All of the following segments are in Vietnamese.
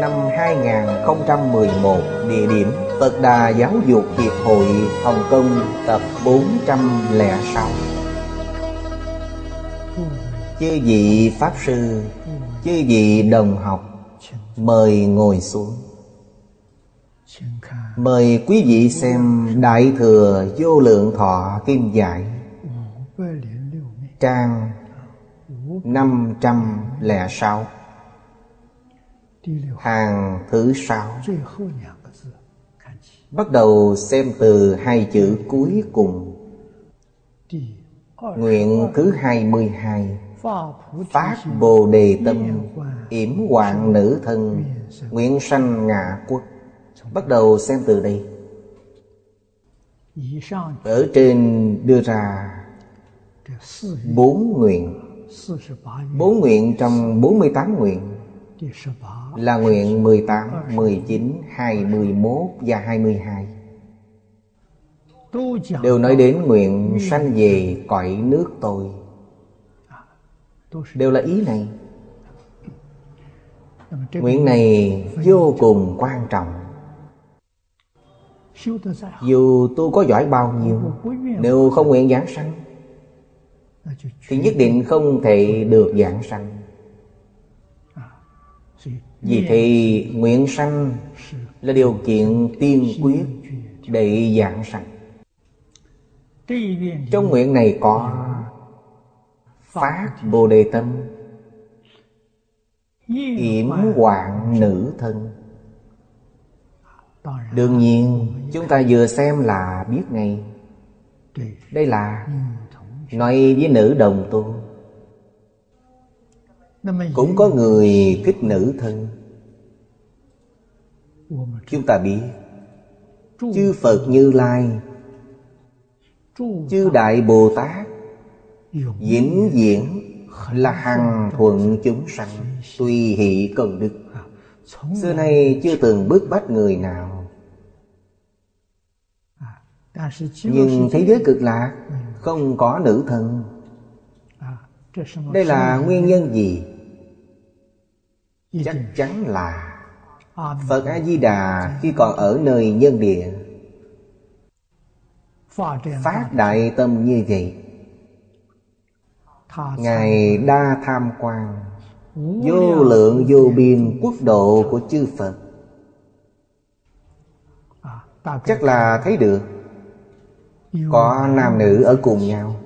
năm 2011 Địa điểm Phật Đà Giáo dục Hiệp hội Hồng Kông, tập 406 Chư vị Pháp Sư, Chư vị đồng học, Mời ngồi xuống. Mời quý vị xem Đại Thừa Vô Lượng Thọ Kim Giải, Trang 506 Hàng thứ sáu. Bắt đầu xem từ hai chữ cuối cùng. Nguyện thứ hai mươi hai. Phát Bồ Đề Tâm. Yểm hoạn nữ thân. Nguyện sanh ngạ quốc. Bắt đầu xem từ đây. Ở trên đưa ra Bốn nguyện. Bốn nguyện trong 48 nguyện là nguyện 18, 19, 21 và 22 Đều nói đến nguyện sanh về cõi nước tôi. Đều là ý này. Nguyện này vô cùng quan trọng. Dù tôi có giỏi bao nhiêu Nếu không nguyện giảng sanh Thì nhất định không thể được giảng sanh. Vì thì nguyện sanh là điều kiện tiên quyết để giảng sanh. Trong nguyện này có Phát Bồ Đề Tâm Yểm hoạn nữ thân. Đương nhiên chúng ta vừa xem là biết ngay. Đây là Nói với nữ đồng tu Cũng có người thích nữ thân. Chúng ta biết. Chư Phật Như Lai Chư Đại Bồ Tát vĩnh viễn là hằng thuận chúng sanh tùy hỷ công đức. Xưa nay chưa từng bức bách người nào. Nhưng thế giới cực lạc không có nữ thân. Đây là nguyên nhân gì chắc chắn là phật a di đà khi còn ở nơi nhân địa. Phát đại tâm như vậy. Ngài đa tham quan. Vô lượng vô biên quốc độ của chư Phật. Chắc là thấy được. Có nam nữ ở cùng nhau.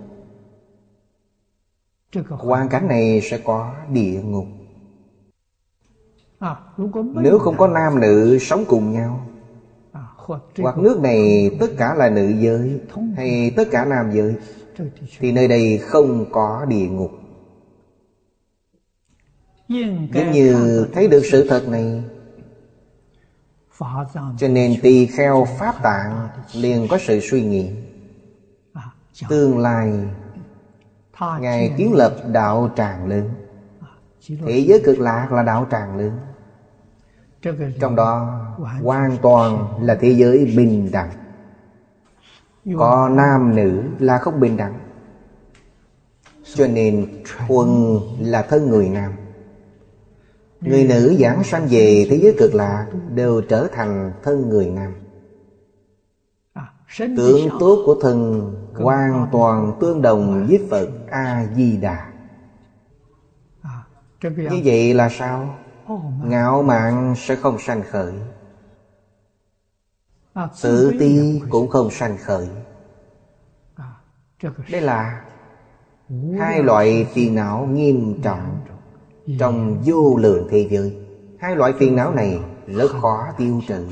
Hoàn cảnh này sẽ có địa ngục Nếu không có nam nữ sống cùng nhau Hoặc nước này tất cả là nữ giới Hay tất cả nam giới thì nơi đây không có địa ngục. Nếu như thấy được sự thật này Cho nên tỳ kheo Pháp Tạng liền có sự suy nghĩ. Tương lai Ngài kiến lập đạo tràng lớn. Thế giới cực lạc là đạo tràng lớn Trong đó hoàn toàn là thế giới bình đẳng. Có nam nữ là không bình đẳng. Cho nên thuần là thân người nam. Người nữ giảng sanh về thế giới cực lạc Đều trở thành thân người nam. Tướng tốt của thân hoàn toàn tương đồng với Phật A-di-đà Như vậy là sao? Ngạo mạn sẽ không sanh khởi. Tự ti cũng không sanh khởi. Đây là Hai loại phiền não nghiêm trọng Trong vô lượng thế giới. Hai loại phiền não này rất khó tiêu trừ.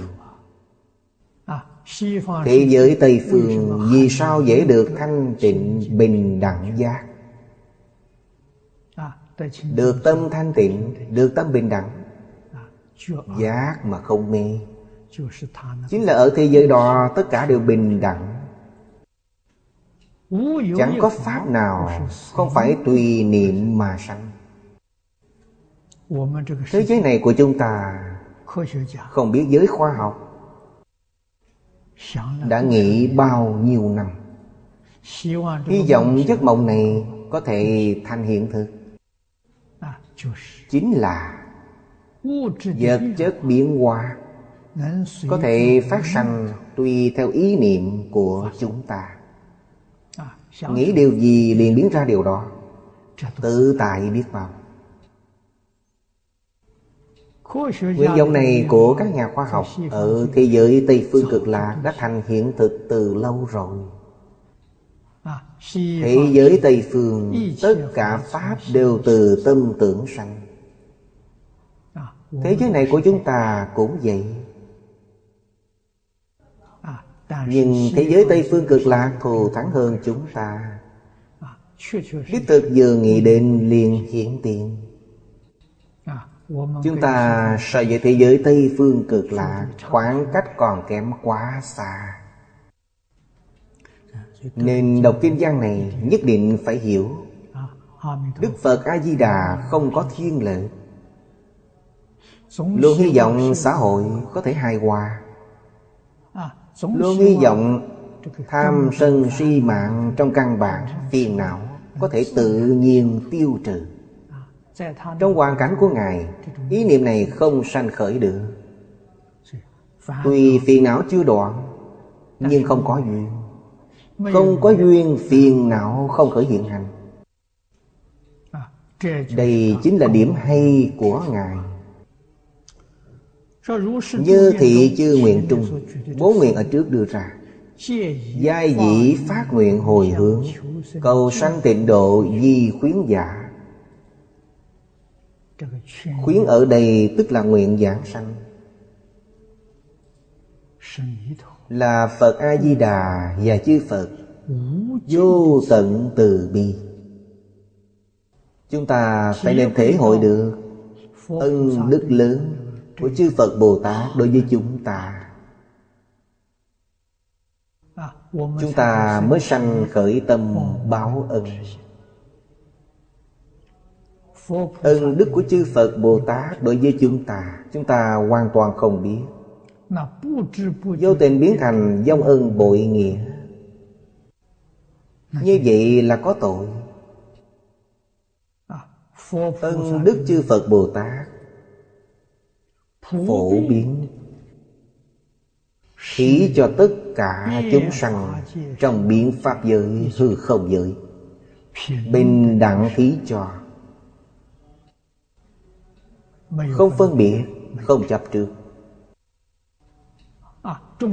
Thế giới Tây Phương Vì sao dễ được thanh tịnh bình đẳng giác Được tâm thanh tịnh Được tâm bình đẳng. Giác mà không mê. Chính là ở thế giới đó Tất cả đều bình đẳng. Chẳng có pháp nào Không phải tùy niệm mà sanh. Thế giới này của chúng ta Không biết giới khoa học Đã nghĩ bao nhiêu năm. Hy vọng giấc mộng này Có thể thành hiện thực Chính là Vật chất biến hóa Có thể phát sanh Tùy theo ý niệm của chúng ta. Nghĩ điều gì liền biến ra điều đó. Tự tại biết bao. Nguyên vọng này của các nhà khoa học Ở thế giới Tây Phương Cực Lạc Đã thành hiện thực từ lâu rồi. Thế giới Tây Phương Tất cả Pháp đều từ tâm tưởng sanh. Thế giới này của chúng ta cũng vậy. Nhưng thế giới Tây Phương cực lạc thù thắng hơn chúng ta. Đích thực vừa nghĩ đến liền hiện tiền. Chúng ta so với thế giới Tây Phương cực lạc Khoảng cách còn kém quá xa nên đọc kinh giang này nhất định phải hiểu. Đức Phật A-di-đà không có thiên lệ Luôn hy vọng xã hội có thể hài hòa. Luôn hy vọng tham sân si mạng trong căn bản phiền não có thể tự nhiên tiêu trừ. Trong hoàn cảnh của ngài, ý niệm này không sanh khởi được. Tuy phiền não chưa đoạn, nhưng không có duyên không có duyên phiền não không khởi hiện hành. Đây chính là điểm hay của ngài. Như thị chư nguyện trung Bốn nguyện ở trước đưa ra. Giai dĩ phát nguyện hồi hướng. Cầu sanh tịnh độ di khuyến giả. Khuyến ở đây tức là nguyện giảng sanh là Phật A-di-đà và chư Phật Vô tận từ bi. Chúng ta phải nên thể hội được Ân đức lớn của chư Phật Bồ Tát đối với chúng ta. Chúng ta mới sanh khởi tâm báo ân. Ân đức của chư Phật Bồ Tát đối với chúng ta Chúng ta hoàn toàn không biết. Vô tình biến thành dông ân bội nghĩa Như vậy là có tội. Ân đức chư Phật Bồ Tát phổ biến khí cho tất cả chúng sanh trong biện pháp giới hư không giới. Bình đẳng khí cho. Không phân biệt không chấp trước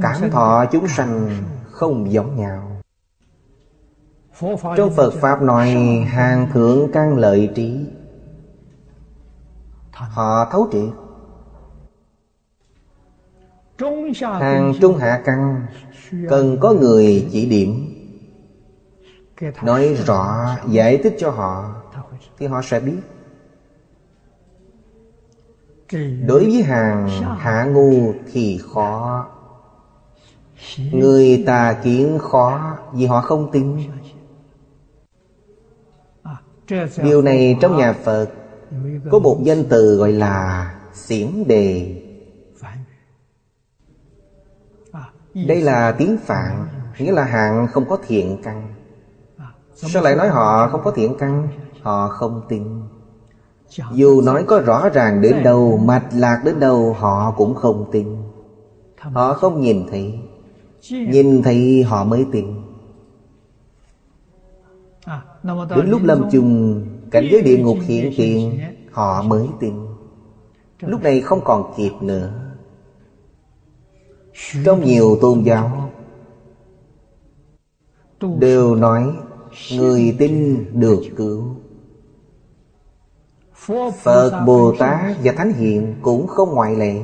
cảm thọ chúng sanh không giống nhau. Trong phật pháp nói hàng thượng căn lợi trí. Họ thấu triệt. Hàng trung hạ căn Cần có người chỉ điểm. Nói rõ giải thích cho họ Thì họ sẽ biết. Đối với hàng hạ ngu thì khó Người tà kiến khó, Vì họ không tin. Điều này trong nhà Phật, Có một danh từ gọi là Xiển đề. Đây là tiếng Phạn, Nghĩa là hạng không có thiện căn. Sao lại nói họ không có thiện căn? Họ không tin. Dù nói có rõ ràng đến đâu, Mạch lạc đến đâu, Họ cũng không tin. Họ không nhìn thấy. Nhìn thấy họ mới tin. Đến lúc lâm chung Cảnh giới địa ngục hiện tiền Họ mới tin. Lúc này không còn kịp nữa. Trong nhiều tôn giáo Đều nói Người tin được cứu. Phật Bồ Tát và Thánh Hiền cũng không ngoại lệ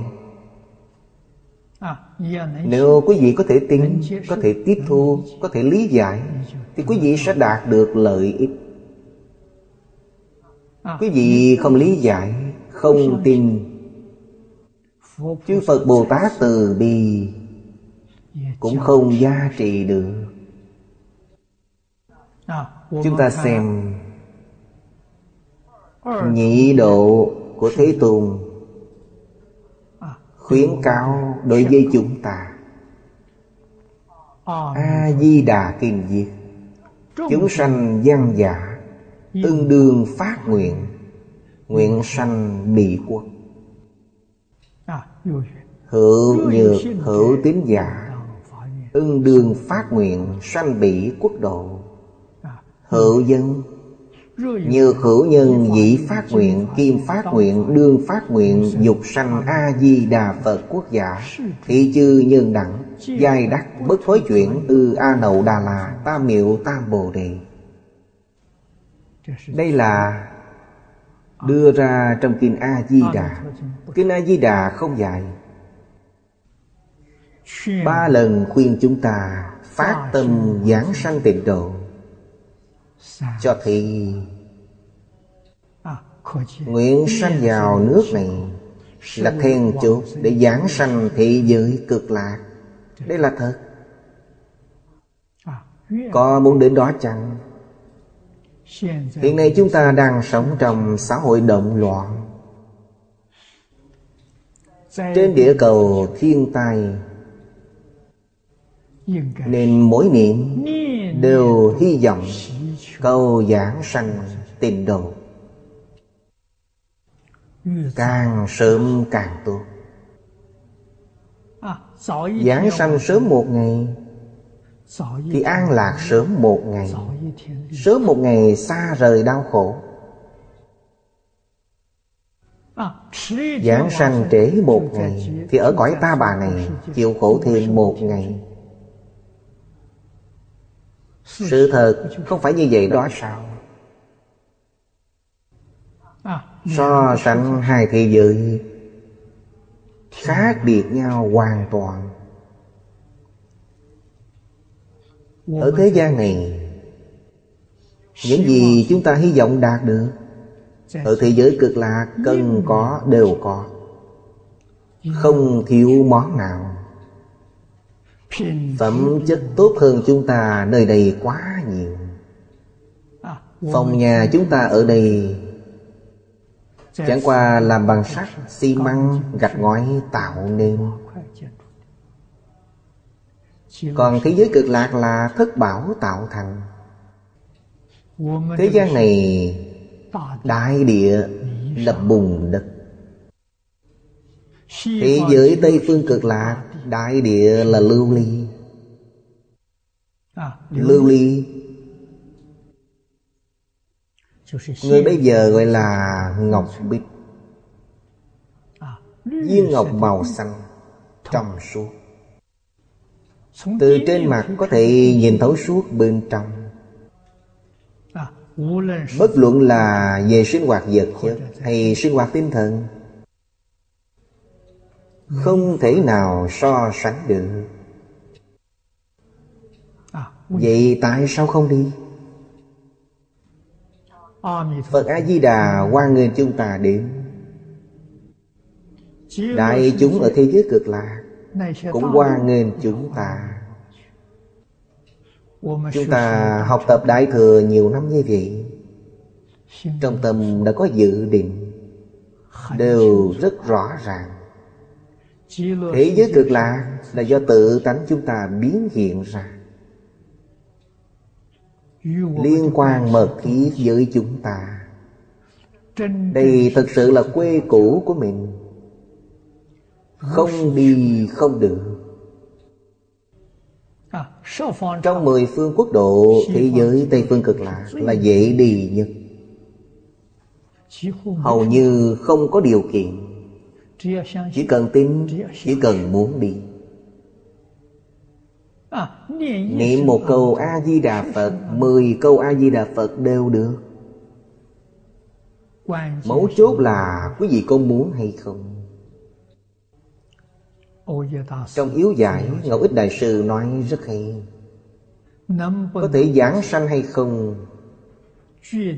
nếu quý vị có thể tin, có thể tiếp thu, có thể lý giải Thì quý vị sẽ đạt được lợi ích. Quý vị không lý giải, không tin. Chư Phật Bồ Tát từ bi Cũng không giá trị được. Chúng ta xem Nhị độ của Thế Tôn. Khuyến cáo đối với chúng ta. A-di-đà kinh diệt Chúng sanh văn giả Tương đương phát nguyện Nguyện sanh bị quốc. Hữu nhược hữu tín giả Ưng đương phát nguyện sanh bị quốc độ. Hữu dân như hữu nhân dĩ phát nguyện Kim phát nguyện Đương phát nguyện Dục sanh A-di-đà Phật quốc giả. Thị chư nhân đẳng Giai đắc bất thối chuyển Ư A Nậu Đà La Tam miệu Tam Bồ Đề. Đây là Đưa ra trong Kinh A-di-đà Kinh A-di-đà không dài. Ba lần khuyên chúng ta Phát tâm giảng sanh tịnh độ cho thị nguyện sanh vào nước này là then chốt để giảng sanh thị giới cực lạc. Đây là thật. Có muốn đến đó chăng? Hiện nay chúng ta đang sống trong xã hội động loạn. Trên địa cầu thiên tai nên mỗi niệm đều hy vọng Cầu giảng sanh tịnh độ Càng sớm càng tốt. Giảng sanh sớm một ngày, Thì an lạc sớm một ngày. Sớm một ngày xa rời đau khổ. Giảng sanh trễ một ngày, Thì ở cõi ta bà này Chịu khổ thêm một ngày sự thật không phải như vậy đó sao So sánh hai thế giới Khác biệt nhau hoàn toàn. Ở thế gian này Những gì chúng ta hy vọng đạt được Ở thế giới cực lạc cần có đều có. Không thiếu món nào Phẩm chất tốt hơn chúng ta nơi đây quá nhiều. Phòng nhà chúng ta ở đây Chẳng qua làm bằng sắt, xi măng, gạch ngói tạo nên. Còn thế giới cực lạc là thất bảo tạo thành. Thế gian này Đại địa là bùn đất. Thế giới Tây Phương cực lạc Đại địa là lưu ly. Lưu ly. Người bây giờ gọi là ngọc bích. Viên ngọc màu xanh Trong suốt. Từ trên mặt có thể nhìn thấu suốt bên trong. Bất luận là về sinh hoạt vật chất Hay sinh hoạt tinh thần không thể nào so sánh được. Vậy tại sao không đi? Phật A-di-đà hoan nghênh chúng ta đến. Đại chúng ở thế giới cực lạc Cũng hoan nghênh chúng ta. Chúng ta học tập Đại Thừa nhiều năm như vậy Trong tâm đã có dự định. Đều rất rõ ràng Thế giới cực lạc là do tự tánh chúng ta biến hiện ra. Liên quan mật thiết với chúng ta. Đây thật sự là quê cũ của mình. Không đi không được. Trong mười phương quốc độ Thế giới Tây Phương cực lạc là dễ đi nhất. Hầu như không có điều kiện Chỉ cần tin Chỉ cần muốn đi. Niệm một câu A-di-đà Phật Mười câu A-di-đà Phật đều được. Mấu chốt là quý vị có muốn hay không? Trong yếu giải Ngẫu Ích Đại Sư nói rất hay. Có thể giảng sanh hay không?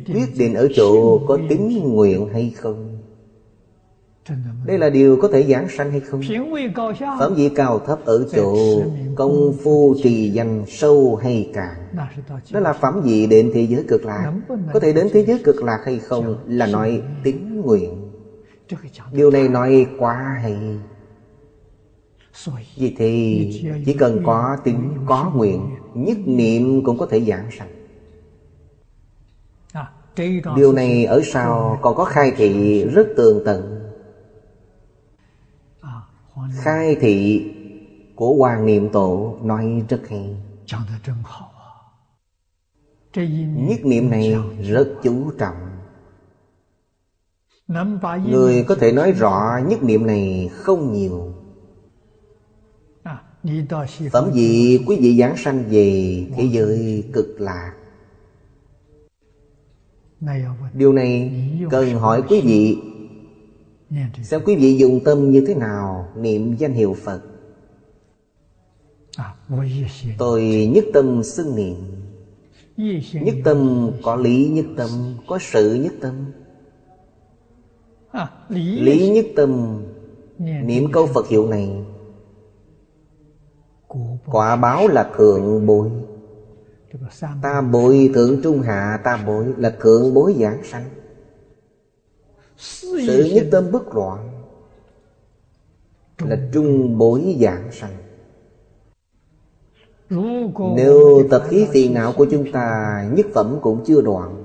Quyết định ở chỗ có tín nguyện hay không đây là điều có thể giảng sanh hay không? Phẩm vị cao thấp ở chỗ Công phu trì danh sâu hay cạn. Đó là phẩm vị đến thế giới cực lạc. Có thể đến thế giới cực lạc hay không Là nói tín nguyện. Điều này nói quá hay. Vì thì chỉ cần có tính có nguyện Nhất niệm cũng có thể giảng sanh. Điều này ở sau còn có khai thị rất tường tận Khai thị của Hoàng Niệm Tổ nói rất hay. Nhất niệm này rất chú trọng. Người có thể nói rõ nhất niệm này không nhiều. Phẩm vị quý vị giảng sanh về thế giới cực lạc. Điều này cần hỏi quý vị Xem quý vị dùng tâm như thế nào Niệm danh hiệu Phật. Tôi nhất tâm xưng niệm. Nhất tâm có lý nhất tâm Có sự nhất tâm. Lý. Nhất tâm. Niệm câu Phật. Hiệu này. Quả báo là thượng bội Ta bội thượng trung hạ Ta bội là thượng bối giảng sanh sự nhất tâm bất loạn Là trung bối giảng sanh. Nếu tập khí phiền não của chúng ta Nhất phẩm cũng chưa đoạn.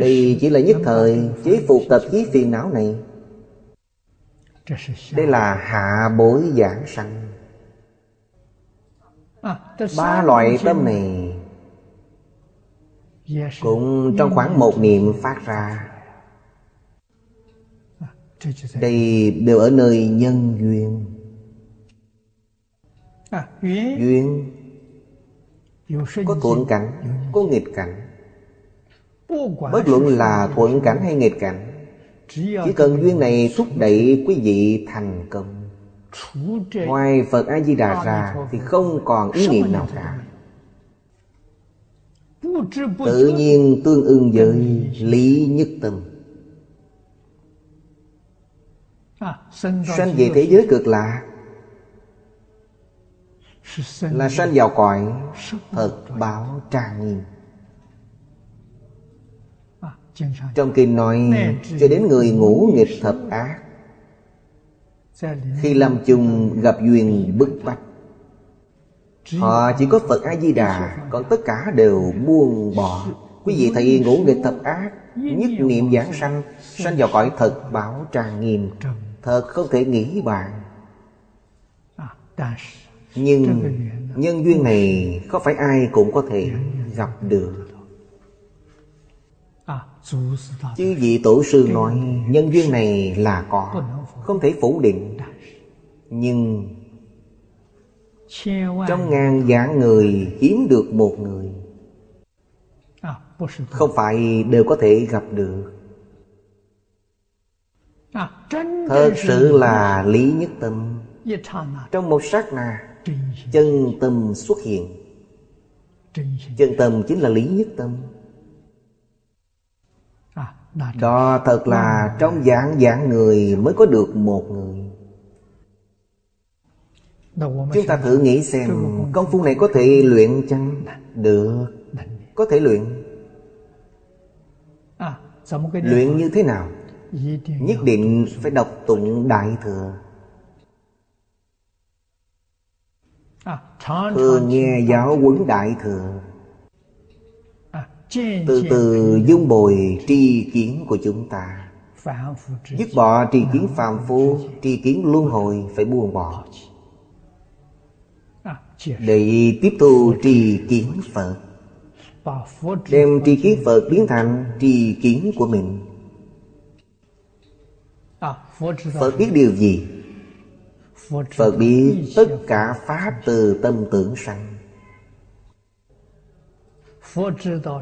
Đây chỉ là nhất thời Chế phục tập khí phiền não này. Đây là hạ bối giảng sanh. Ba loại tâm này cũng trong khoảng một niệm phát ra. Đây đều ở nơi nhân duyên. Duyên. Có thuận cảnh có nghịch cảnh. Bất luận là thuận cảnh hay nghịch cảnh chỉ cần duyên này thúc đẩy quý vị thành công. Ngoài phật a di đà ra thì không còn ý niệm nào cả Tự nhiên tương ưng với lý nhất tâm. Sanh về thế giới cực lạ. Là sanh vào cõi Thật báo trang nghiêm. Trong kinh nói Cho đến người ngủ nghịch thập ác Khi lâm chung gặp duyên bức bách Họ chỉ có Phật A-di-đà Còn tất cả đều buông bỏ. Quý vị thấy ngũ nghịch thập ác Nhất niệm giảng sanh Sanh vào cõi thật bảo tràng nghiêm. Thật không thể nghĩ bạn Nhưng nhân duyên này Có phải ai cũng có thể gặp được? Chứ vị tổ sư nói Nhân duyên này là có Không thể phủ định. Nhưng trong ngàn vạn người hiếm được một người Không phải đều có thể gặp được. Thật sự là lý nhất tâm. Trong một sát na Chân tâm xuất hiện. Chân tâm chính là lý nhất tâm. Đó thật là trong dạng dạng người mới có được một người Chúng ta thử nghĩ xem Công phu này có thể luyện chăng? Được. Có thể luyện. Luyện như thế nào? Nhất định phải đọc tụng Đại Thừa. Thường nghe giáo huấn Đại Thừa. Từ từ dung bồi tri kiến của chúng ta. Dứt bỏ tri kiến phàm phu Tri kiến luân hồi phải buông bỏ để tiếp thu trì kiến Phật. Đem trì kiến Phật biến thành trì kiến của mình. Phật biết điều gì? Phật biết tất cả Pháp từ tâm tưởng sanh.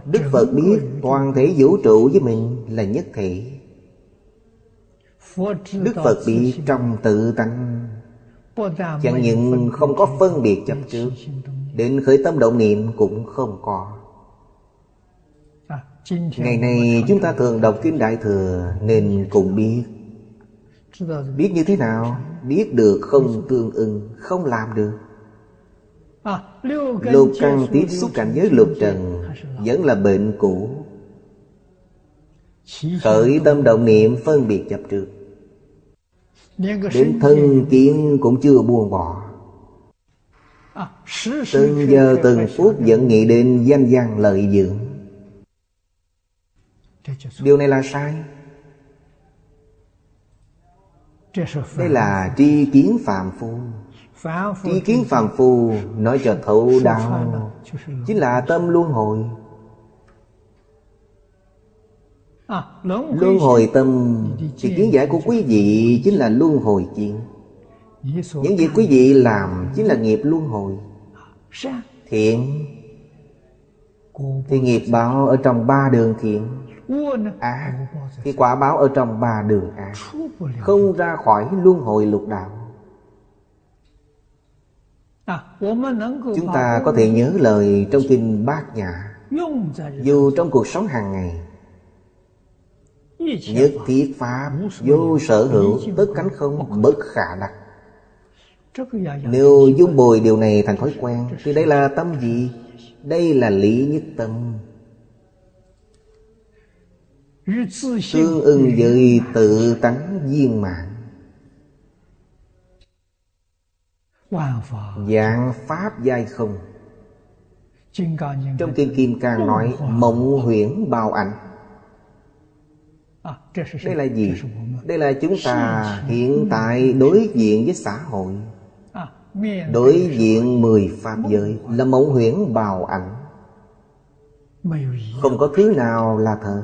Đức Phật biết toàn thể vũ trụ với mình là nhất thể. Đức Phật biết trong tự tánh Chẳng những không có phân biệt chấp trước, Đến khởi tâm động niệm cũng không có. Ngày nay chúng ta thường đọc Kinh Đại Thừa Nên cũng biết. Biết như thế nào? Biết được không tương ưng, Không làm được. Lục căn tiếp xúc cảnh giới lục trần Vẫn là bệnh cũ. Khởi tâm động niệm phân biệt chấp trước. Đến thân kiến cũng chưa buông bỏ. Từng giờ từng phút vẫn nghĩ đến danh văn lợi dưỡng. Điều này là sai. Đây là tri kiến phạm phu. Tri kiến phàm phu nói cho thấu đạo Chính là tâm luân hồi Luân hồi tâm. Thì kiến giải của quý vị Chính là luân hồi chuyện. Những việc quý vị làm Chính là nghiệp luân hồi. Thiện. Thì nghiệp báo ở trong ba đường thiện. Ác Thì quả báo ở trong ba đường ác Không ra khỏi luân hồi lục đạo. Chúng ta có thể nhớ lời trong kinh Bát Nhã. Dù trong cuộc sống hàng ngày Nhất thiết Pháp Vô sở hữu Tất cánh không bất khả. đắc Nếu dung bồi điều này thành thói quen Thì đây là tâm gì? Đây là lý nhất tâm. Tương ưng với tự tánh viên mạng Dạng Pháp giai không. Trong Kinh Kim Cang nói Mộng huyễn bao ảnh Đây là gì? Đây là chúng ta hiện tại đối diện với xã hội. Đối diện mười Pháp giới. Là mộng huyễn bào ảnh. Không có thứ nào là thật.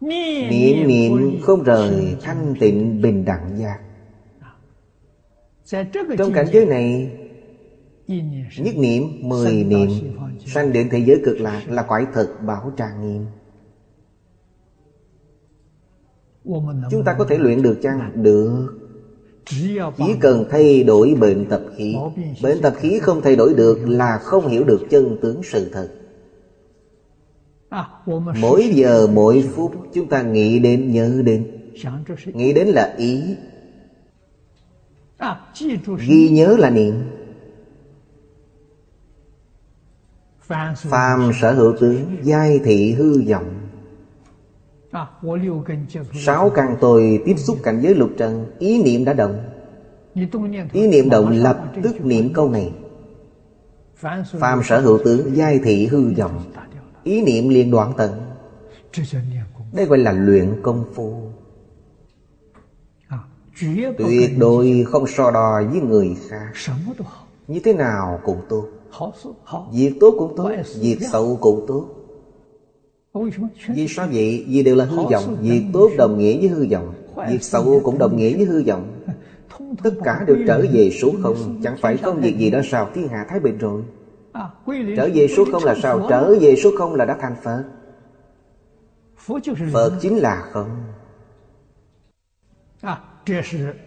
Niệm niệm không rời thanh tịnh bình đẳng giác. Trong cảnh giới này Nhất niệm, mười niệm Sanh đến thế giới cực lạc Là quải thực bảo tràng nghiêm Chúng ta có thể luyện được chăng? Được. Chỉ cần thay đổi bệnh tập khí. Bệnh tập khí không thay đổi được Là không hiểu được chân tướng sự thật. Mỗi giờ mỗi phút Chúng ta nghĩ đến nhớ đến. Nghĩ đến là ý. Ghi nhớ là niệm. Phàm sở hữu tướng Giai thị hư vọng Sáu căn tôi tiếp xúc cảnh giới lục trần Ý niệm đã động. Ý niệm động lập tức niệm câu này. Phàm sở hữu tướng Giai thị hư vọng. Ý niệm liền đoạn tận. Đây gọi là luyện công phu. Tuyệt đối không so đo với người khác. Như thế nào cũng tốt. Việc tốt cũng tốt Việc xấu cũng tốt Vì sao vậy? Vì đều là hư vọng. Việc tốt đồng nghĩa với hư vọng. Việc xấu cũng đồng nghĩa với hư vọng. Tất cả đều trở về số không? Chẳng phải không việc gì đó sao? Thiên hạ thái bình rồi. Trở về số không là sao? Trở về số không là đã thành Phật. Phật chính là không.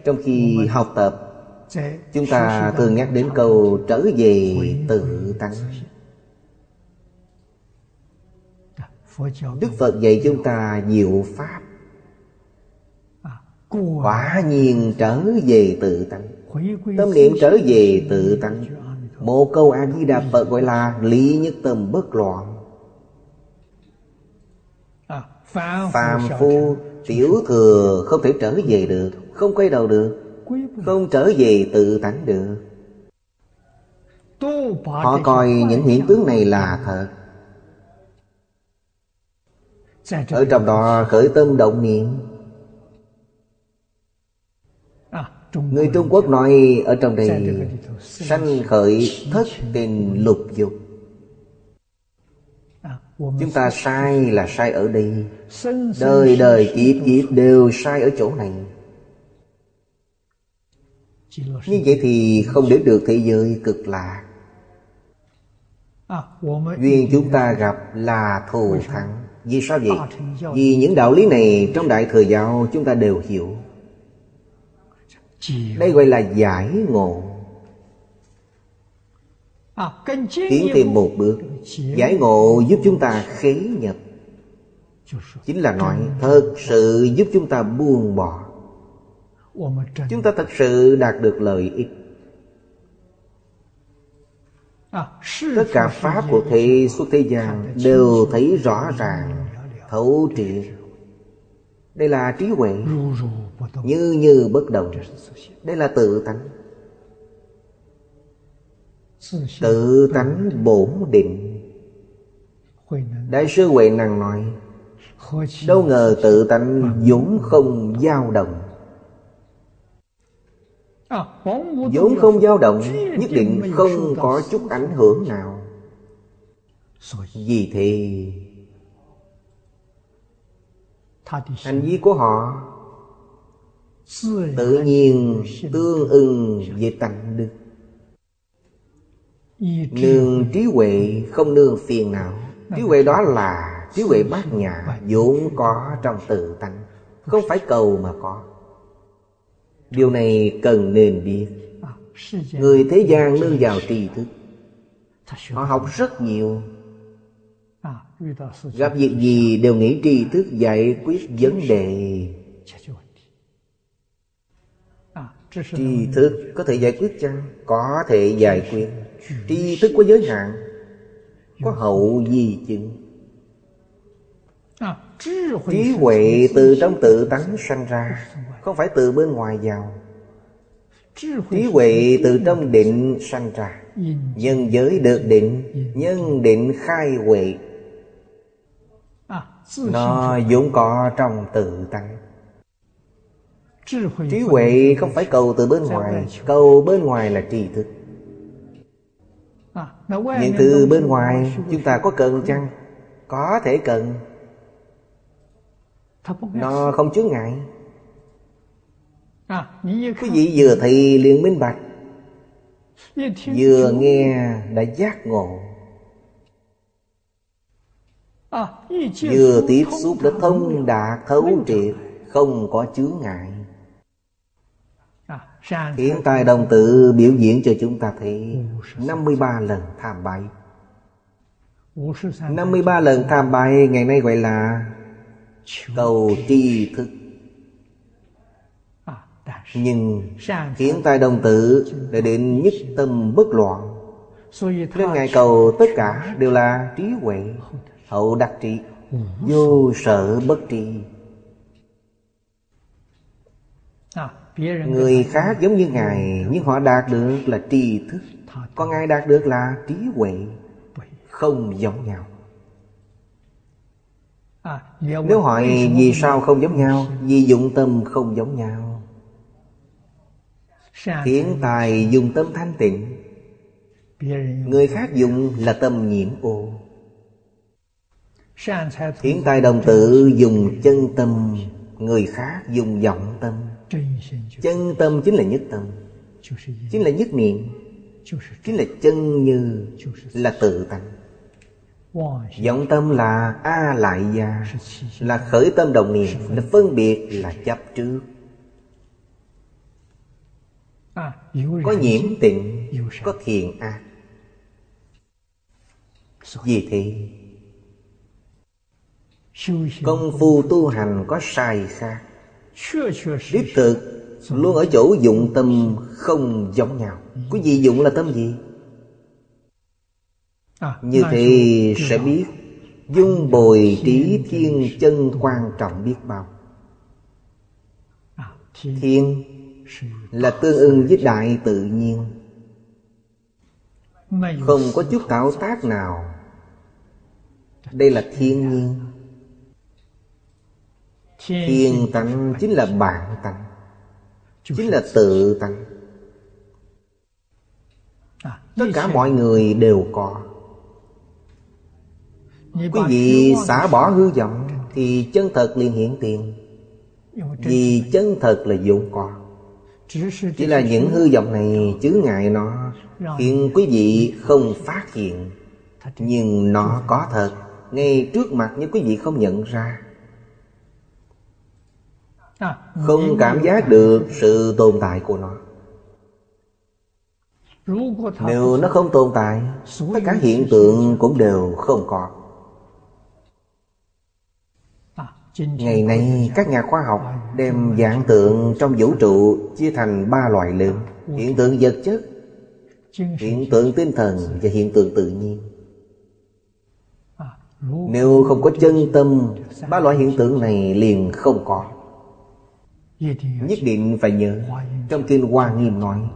Trong khi học tập Chúng ta thường nhắc đến câu trở về tự tánh Đức Phật dạy chúng ta diệu Pháp. Quả nhiên trở về tự tánh. Tâm niệm trở về tự tánh. Một câu A-di-đà Phật gọi là Lý nhất tâm bất loạn. Phàm phu tiểu thừa không thể trở về được không quay đầu được Không trở về tự tánh được. Họ coi những hiện tướng này là thật Ở trong đó khởi tâm động niệm. Người Trung Quốc nói ở trong đây Sanh khởi thất tình lục dục. Chúng ta sai là sai ở đây. Đời đời kiếp kiếp đều sai ở chỗ này. Như vậy thì không đến được thế giới cực lạc. Duyên chúng ta gặp là thù thắng Vì sao vậy? Vì những đạo lý này trong Đại Thừa Giáo chúng ta đều hiểu. Đây gọi là giải ngộ. Tiến thêm một bước Giải ngộ giúp chúng ta khế nhập. Chính là nói thật sự giúp chúng ta buông bỏ. Chúng ta thật sự đạt được lợi ích Tất cả Pháp của thế suốt thế gian Đều thấy rõ ràng Thấu triệt. Đây là trí huệ. Như như bất động Đây là tự tánh. Tự tánh bổn định. Đại sư Huệ Năng nói Đâu ngờ tự tánh vốn không dao động vốn không dao động Nhất định không có chút ảnh hưởng nào. Vì thế Hành vi của họ Tự nhiên tương ưng về tánh đức Nương trí huệ không nương phiền não Trí huệ đó là trí huệ bát nhã vốn có trong tự tánh. Không phải cầu mà có Điều này cần nên biết. Người thế gian nương vào tri thức. Họ học rất nhiều. Gặp việc gì đều nghĩ tri thức giải quyết vấn đề. Tri thức có thể giải quyết chăng? Có thể giải quyết. Tri thức có giới hạn. Có hậu di chứng. Trí huệ từ trong tự tánh sanh ra. Không phải từ bên ngoài vào. Trí huệ từ trong định sanh ra. Nhân giới được định Nhân định khai huệ. Nó vốn có trong tự tánh. Trí huệ không phải cầu từ bên ngoài. Cầu bên ngoài là tri thức. Những thứ bên ngoài chúng ta có cần chăng? Có thể cần. Nó không chướng ngại Quý vị vừa thị liền minh bạch Vừa nghe đã giác ngộ. Vừa tiếp xúc đã thông đạt thấu triệt Không có chướng ngại. Hiện tại đồng tự biểu diễn cho chúng ta thấy 53 lần tham bại 53 lần tham bại ngày nay gọi là Cầu tri thức nhưng hiện tại đồng tử đã đến nhất tâm bất loạn. Nên Ngài cầu tất cả đều là trí huệ, Hậu đặc trị, Vô sợ bất trị. Người khác giống như Ngài, Nhưng họ đạt được là tri thức. Còn Ngài đạt được là trí huệ, Không giống nhau. Nếu hỏi vì sao không giống nhau, Vì dụng tâm không giống nhau Thiện tài dùng tâm thanh tịnh. Người khác dùng là tâm nhiễm ô. Thiện tài đồng tự dùng chân tâm Người khác dùng vọng tâm. Chân tâm chính là nhất tâm Chính là nhất niệm Chính là chân như Là tự tánh. Vọng tâm là A lại gia Là khởi tâm đồng niệm Là phân biệt là chấp trước Có nhiễm tịnh Có thiện ác. Vì thế Công phu tu hành có sai khác Đích thực Luôn ở chỗ dụng tâm không giống nhau. Quý vị dụng là tâm gì? Như thế sẽ biết. Dung bồi trí thiên chân quan trọng biết bao. Thiên là tương ưng với đại tự nhiên. Không có chút tạo tác nào. Đây là thiên nhiên. Thiên tánh chính là bản tánh, Chính là tự tánh. Tất cả mọi người đều có. Quý vị xả bỏ hư vọng Thì chân thật liền hiện tiền. Vì chân thật là dụng có. Chỉ là những hư vọng này chứa ngại nó Khiến quý vị không phát hiện. Nhưng nó có thật. Ngay trước mặt nhưng quý vị không nhận ra. Không cảm giác được sự tồn tại của nó. Nếu nó không tồn tại Tất cả hiện tượng cũng đều không có Ngày nay các nhà khoa học đem dạng tượng trong vũ trụ chia thành ba loại lớn Hiện tượng vật chất, hiện tượng tinh thần và hiện tượng tự nhiên. Nếu không có chân tâm, ba loại hiện tượng này liền không có. Nhất định phải nhớ Trong Kinh Hoa Nghiêm nói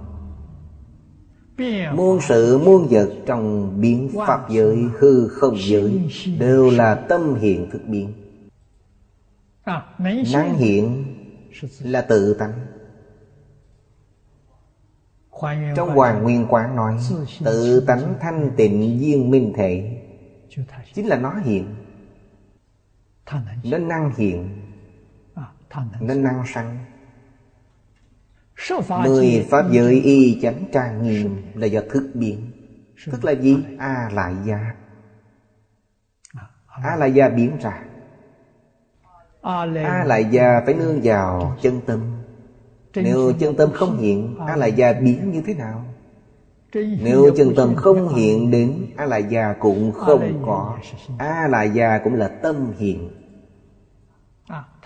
Muôn sự muôn vật trong biến pháp giới hư không giới Đều là tâm hiện thực biến Năng hiện là tự tánh. Trong Hoàng Nguyên Quán nói Tự tánh thanh tịnh viên minh thể. Chính là nó hiện. Nó năng hiện. Nó năng sanh. Mười Pháp giới y chánh trang nghiêm Là do thức biến. Tức là gì? A lại gia. A lại gia biến ra A lại gia phải nương vào chân tâm. Nếu chân tâm không hiện A lại gia biến như thế nào? Nếu chân tâm không hiện đến A lại gia cũng không có. A lại gia cũng là tâm hiện.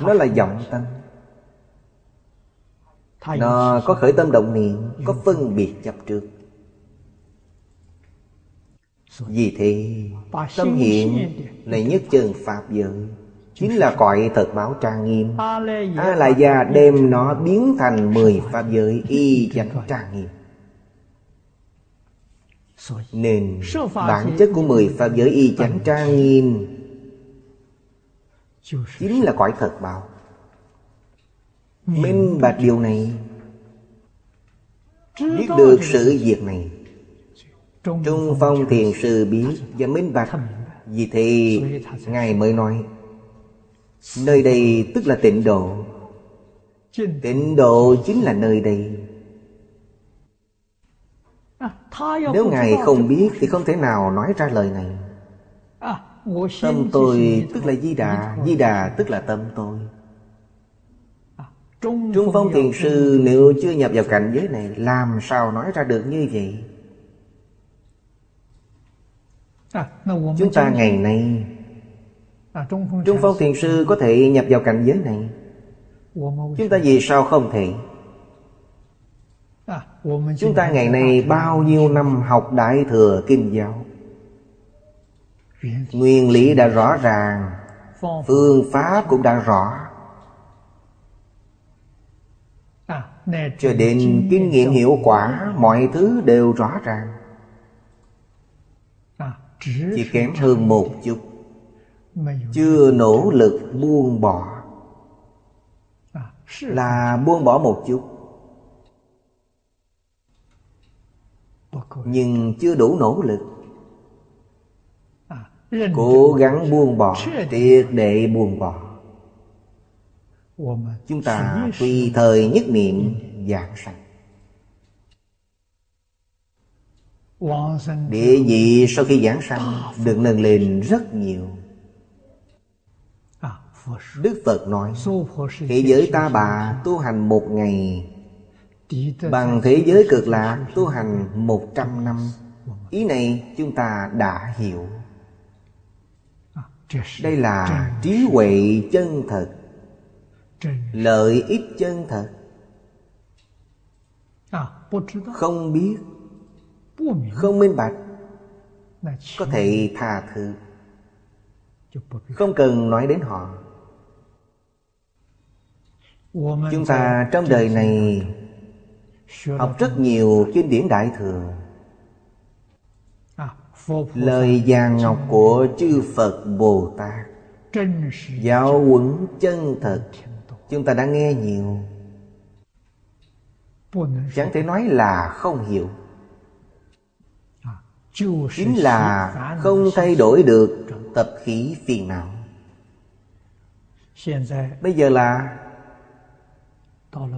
Nó là vọng tâm. Nó có khởi tâm động niệm Có phân biệt chấp trước. Vì thế Tâm hiện là nhất chân Pháp giới Chính là cõi thật báo trang nghiêm. A la gia đem nó biến thành mười pháp giới y chánh trang nghiêm. Nên bản chất của mười pháp giới y chánh trang nghiêm Chính là cõi thật báo. Minh bạch điều này. Biết được sự việc này. Trung phong thiền sư biết và minh bạch. Vì thế Ngài mới nói Nơi đây tức là tịnh độ. Tịnh độ chính là nơi đây. Nếu Ngài không biết Thì không thể nào nói ra lời này. Tâm tôi tức là Di Đà Di Đà tức là tâm tôi. Trung Phong Thiền Sư nếu chưa nhập vào cảnh giới này Làm sao nói ra được như vậy? Chúng ta ngày nay Trung Phong Thiền Sư. Có thể nhập vào cảnh giới này. Chúng ta vì sao không thể Chúng ta ngày nay bao nhiêu năm học Đại Thừa Kinh Giáo? Nguyên lý đã rõ ràng. Phương pháp cũng đã rõ. Cho đến kinh nghiệm hiệu quả Mọi thứ đều rõ ràng. Chỉ kém hơn một chút chưa nỗ lực buông bỏ. Là buông bỏ một chút. Nhưng chưa đủ nỗ lực. Cố gắng buông bỏ triệt để buông bỏ. Chúng ta tùy thời nhất niệm giảng sanh. Địa vị sau khi giảng sanh được nâng lên rất nhiều Đức Phật nói Thế giới ta bà tu hành một ngày Bằng thế giới cực lạc tu hành một trăm năm. Ý này chúng ta đã hiểu. Đây là trí huệ chân thật Lợi ích chân thật. Không biết Không minh bạch Có thể tha thứ. Không cần nói đến họ Chúng ta trong đời này Học rất nhiều kinh điển Đại Thừa. Lời vàng ngọc của chư Phật Bồ Tát Giáo huấn chân thật Chúng ta đã nghe nhiều. Chẳng thể nói là không hiểu. Chính là không thay đổi được tập khí phiền não. Bây giờ là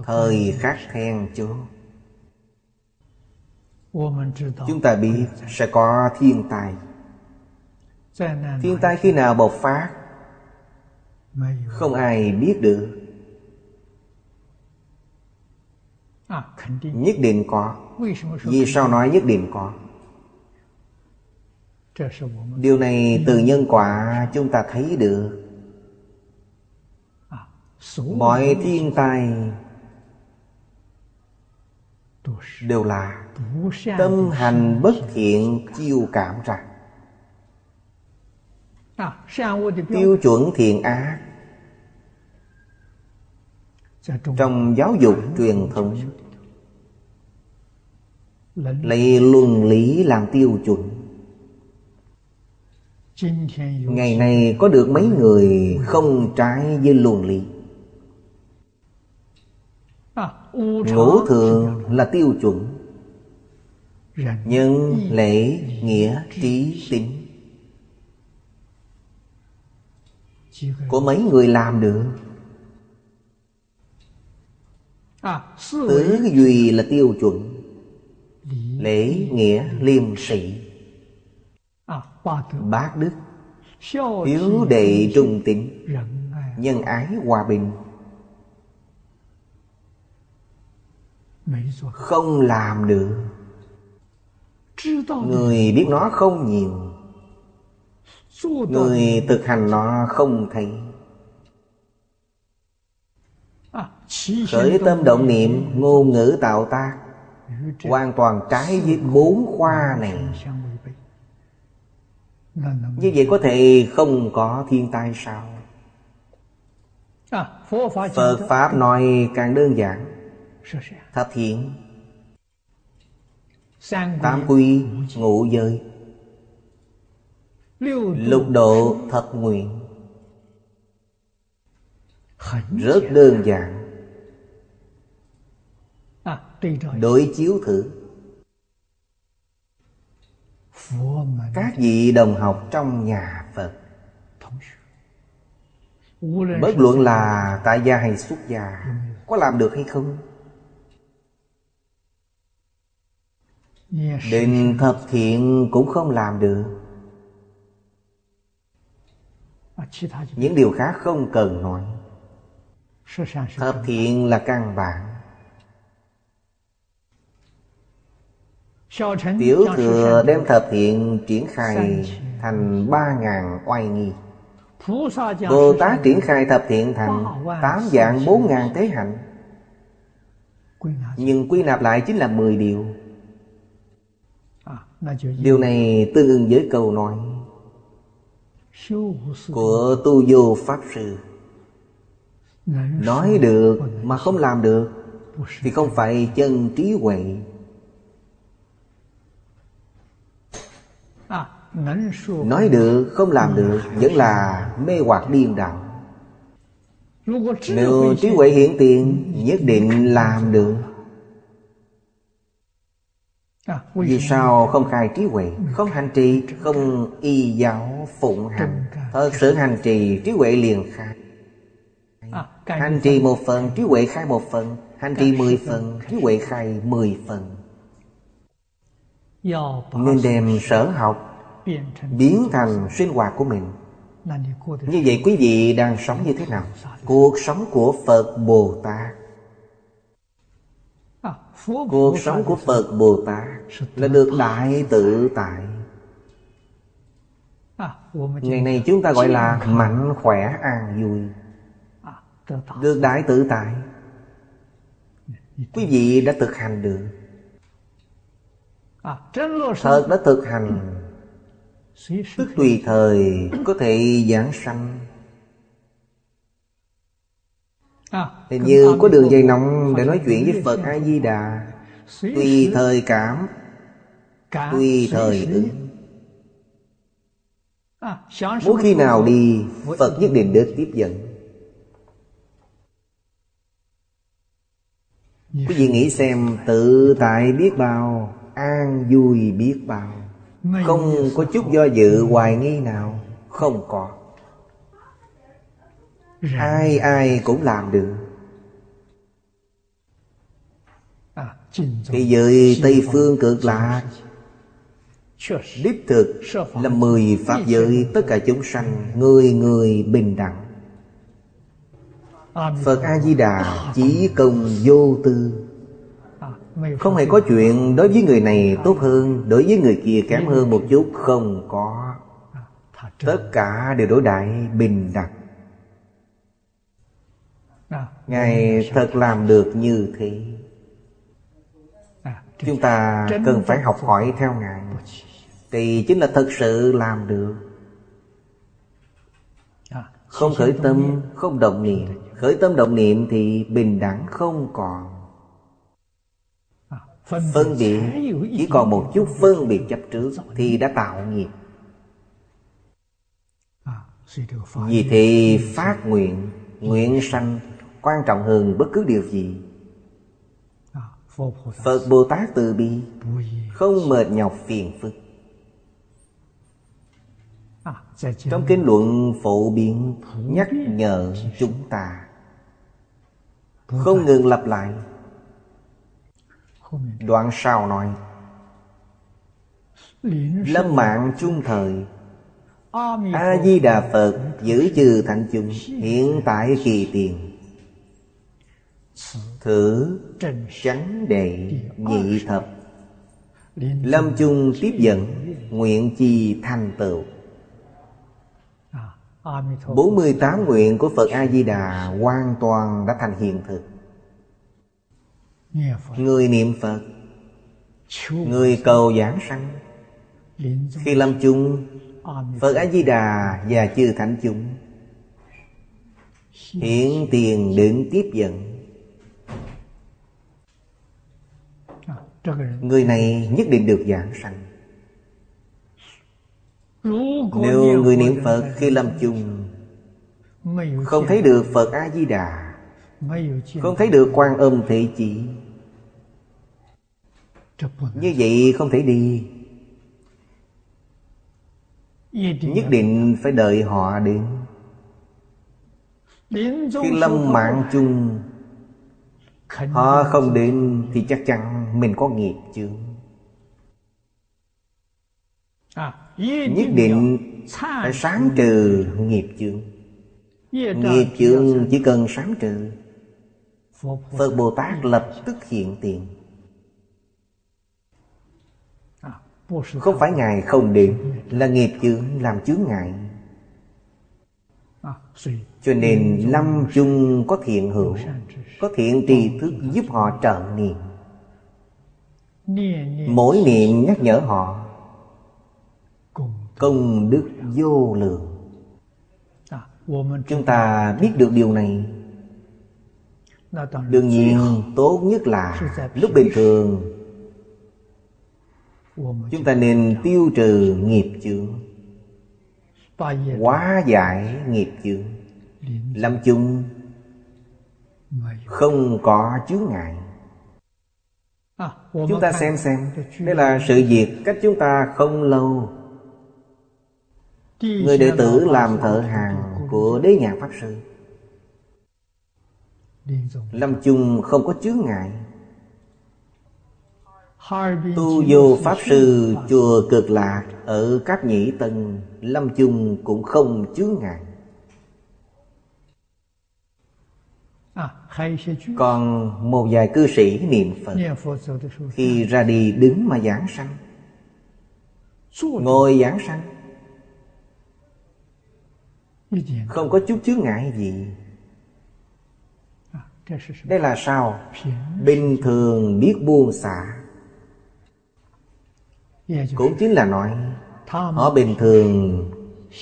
Thời khắc then chốt Chúng ta biết sẽ có thiên tai Thiên tai khi nào bộc phát? Không ai biết được. Nhất định có. Vì sao nói nhất định có? Điều này từ nhân quả chúng ta thấy được. Mọi thiên tai Đều là Tâm hành bất thiện chiêu cảm ra Tiêu chuẩn thiện ác. Trong giáo dục truyền thống Lấy luân lý làm tiêu chuẩn. Ngày nay có được mấy người không trái với luân lý Ngũ thường là tiêu chuẩn. Nhân, lễ, nghĩa, trí, tính Có mấy người làm được. Tứ duy là tiêu chuẩn. Lễ, nghĩa, liêm sĩ. Bác đức. Hiếu đệ trung tín. Nhân ái hòa bình Không làm được. Người biết nó không nhiều. Người thực hành nó không thấy. Khởi tâm động niệm Ngôn ngữ tạo tác. Hoàn toàn trái với bốn khoa này. Như vậy có thể không có thiên tai sao? Phật Pháp nói càng đơn giản Thập thiện Tám quy ngũ giới. Lục độ thập nguyện. Rất đơn giản. Đối chiếu thử. Các vị đồng học trong nhà Phật. Bất luận là tại gia hay xuất gia Có làm được hay không Định thập thiện cũng không làm được. Những điều khác không cần nói. Thập thiện là căn bản. Tiểu thừa đem thập thiện triển khai thành ba ngàn oai nghi. Bồ Tát triển khai thập thiện thành tám dạng bốn ngàn tế hạnh. Nhưng quy nạp lại chính là mười điều Điều này tương ứng với câu nói Của tu vô Pháp Sư. Nói được mà không làm được Thì không phải chân trí huệ. Nói được không làm được Vẫn là mê hoặc điên đạo Nếu trí huệ hiện tiền Nhất định làm được Vì sao không khai trí huệ Không hành trì Không y giáo phụng hành? Thật sự hành trì trí huệ liền khai. Hành trì một phần trí huệ khai một phần. Hành trì mười phần trí huệ khai mười phần. Nên đem sở học Biến thành sinh. hoạt của mình. Như vậy quý vị đang sống như thế nào? Cuộc sống của Phật Bồ Tát Cuộc sống của Phật Bồ Tát Là được đại tự tại. Ngày nay chúng ta gọi là mạnh khỏe an vui. Được đại tự tại. Quý vị đã thực hành được. Thật đã thực hành. Tức tùy thời có thể giảng sanh Hình như có đường dây nóng để nói chuyện với Phật A-di-đà Tùy thời cảm. Tùy thời ứng. Muốn khi nào đi Phật nhất định được tiếp dẫn. Quý vị nghĩ xem Tự tại biết bao An vui biết bao. Không có chút do dự hoài nghi nào. Không có Ai ai cũng làm được. Thế giới Tây Phương cực lạc. Đích thực là mười Pháp giới Tất cả chúng sanh Người người bình đẳng. Phật A-di-đà chỉ công vô tư. Không hề có chuyện đối với người này tốt hơn Đối với người kia kém hơn một chút Không có. Tất cả đều đối đại bình đẳng Ngài thật làm được như thế. Chúng ta cần phải học hỏi theo Ngài. Thì chính là thật sự làm được. Không khởi tâm, không động niệm. Khởi tâm động niệm thì bình đẳng không còn. Phân biệt Chỉ còn một chút phân biệt chấp trước Thì đã tạo nghiệp. Vì thế phát nguyện Nguyện sanh Quan trọng hơn bất cứ điều gì. Phật Bồ Tát từ bi Không mệt nhọc phiền phức. Trong kinh luận phổ biến Nhắc nhở chúng ta Không ngừng lặp lại. Đoạn sau nói Lâm mạng chung thời. A-di-đà Phật. Giữ trừ thạnh chúng Hiện tại kỳ tiền Thử chánh đệ nhị thập. Lâm chung tiếp dẫn Nguyện chi thành tựu. 48 nguyện của Phật A-di-đà Hoàn toàn đã thành hiện thực. Người niệm Phật Người cầu giảng sanh. Khi lâm chung Phật A-di-đà và chư thánh chúng. Hiện tiền đứng tiếp dẫn Người này nhất định được giảng sanh. Nếu người niệm Phật khi lâm chung Không thấy được Phật A-di-đà Không thấy được quan âm thị chỉ. Như vậy không thể đi. Nhất định phải đợi họ đến. Khi lâm mạng chung Họ không đến thì chắc chắn mình có nghiệp chướng? Nhất định phải sáng trừ nghiệp chướng. Nghiệp chướng chỉ cần sáng trừ. Phật Bồ Tát lập tức hiện tiền. Không phải Ngài không đến Là nghiệp chướng làm chướng ngại. Cho nên lâm chung có thiện hữu Có thiện trì thức giúp họ trợ niệm Mỗi niệm nhắc nhở họ. Công đức vô lượng. Chúng ta biết được điều này. Đương nhiên tốt nhất là Lúc bình thường. Chúng ta nên tiêu trừ nghiệp chướng. Hóa giải nghiệp chướng. Lâm chung. Không có chướng ngại Chúng ta xem xem. Đây là sự việc cách chúng ta không lâu. Người đệ tử làm thợ hàng của đế nhạc Pháp Sư. Lâm chung không có chướng ngại. Tu vô Pháp Sư chùa cực lạc Ở Cáp Nhĩ Tân Lâm chung cũng không chướng ngại Còn một vài cư sĩ niệm Phật. Khi ra đi đứng mà giảng sanh. Ngồi giảng sanh. Không có chút chướng ngại gì. Đây là sao? Bình thường biết buông xả. Cũng chính là nói Họ bình thường.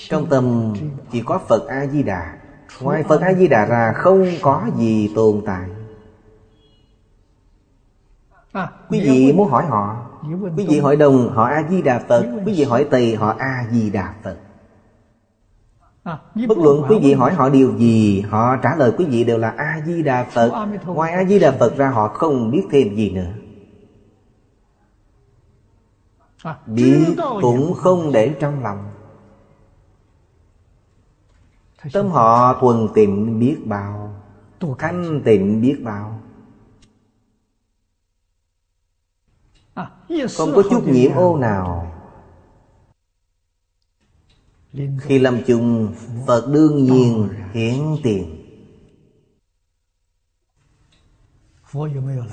Trong tâm chỉ có Phật A-di-đà Ngoài Phật A-di-đà ra không có gì tồn tại. Quý vị muốn hỏi họ Quý vị hỏi Đông họ A-di-đà Phật Quý vị hỏi Tây họ A-di-đà Phật. Bất luận quý vị hỏi họ điều gì Họ trả lời quý vị đều là A-di-đà Phật. Ngoài A-di-đà Phật ra họ không biết thêm gì nữa. Biết cũng không để trong lòng Tâm họ thuần tịnh biết bao. Thanh tịnh biết bao. Không có chút nhiễm ô nào. Khi lâm chung Phật đương nhiên hiển tiền.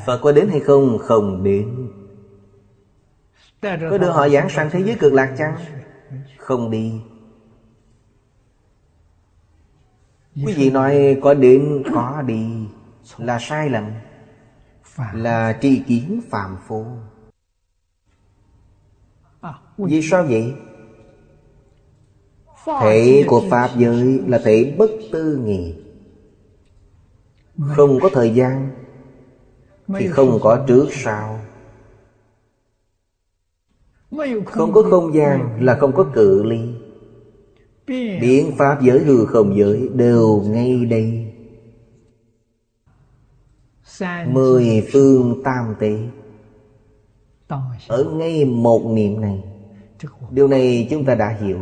Phật có đến hay không? Không đến. Có đưa họ giảng sanh thế giới cực lạc chăng? Không đi Quý vị nói có đến có đi Là sai lầm. Là tri kiến phạm phu. Vì sao vậy? Thể của Pháp giới là thể bất tư nghị. Không có thời gian Thì không có trước sau. Không có không gian là không có cự ly Biến Pháp giới hư không giới đều ngay đây. Mười phương tam tế. Ở ngay một niệm này. Điều này chúng ta đã hiểu.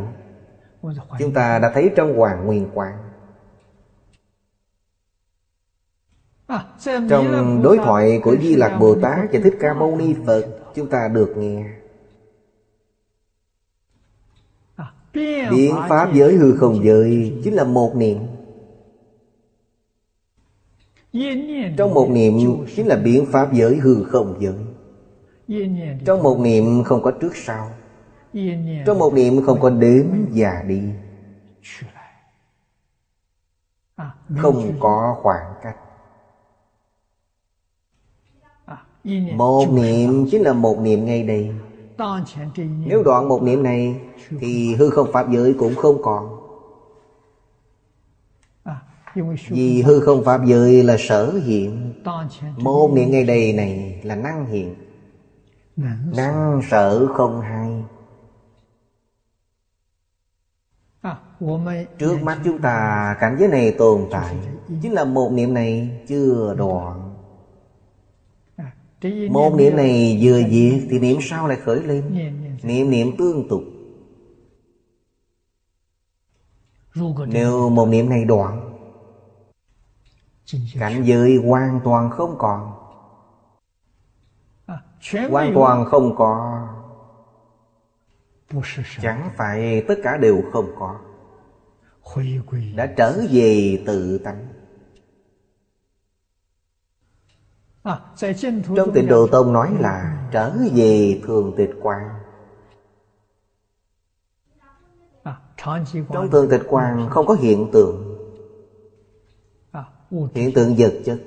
Chúng ta đã thấy trong Hoàng Nguyên Quang Trong đối thoại của Di Lạc Bồ Tát và Thích Ca Mâu Ni Phật, Chúng ta được nghe. Biến Pháp giới hư không giới Chính là một niệm. Trong một niệm Chính là biến Pháp giới hư không giới. Trong một niệm không có trước sau. Trong một niệm không có đến và đi. Không có khoảng cách. Một niệm chính là một niệm ngay đây nếu đoạn một niệm này Thì hư không Pháp giới cũng không còn. Vì hư không Pháp giới là sở hiện. Một niệm ngay đây này là năng hiện. Năng sở. Không hai. Trước mắt chúng ta cảnh giới này tồn tại. Chính là một niệm này chưa đoạn một niệm này vừa diệt Thì niệm sau lại khởi lên. Niệm niệm tương tục. Nếu một niệm này đoạn Cảnh giới hoàn toàn không còn. Hoàn toàn không có. Chẳng phải tất cả đều không có. Đã trở về tự tánh Trong tịnh độ tông nói là Trở về thường tịch quan Trong thường tịch quan không có hiện tượng. Hiện tượng vật chất.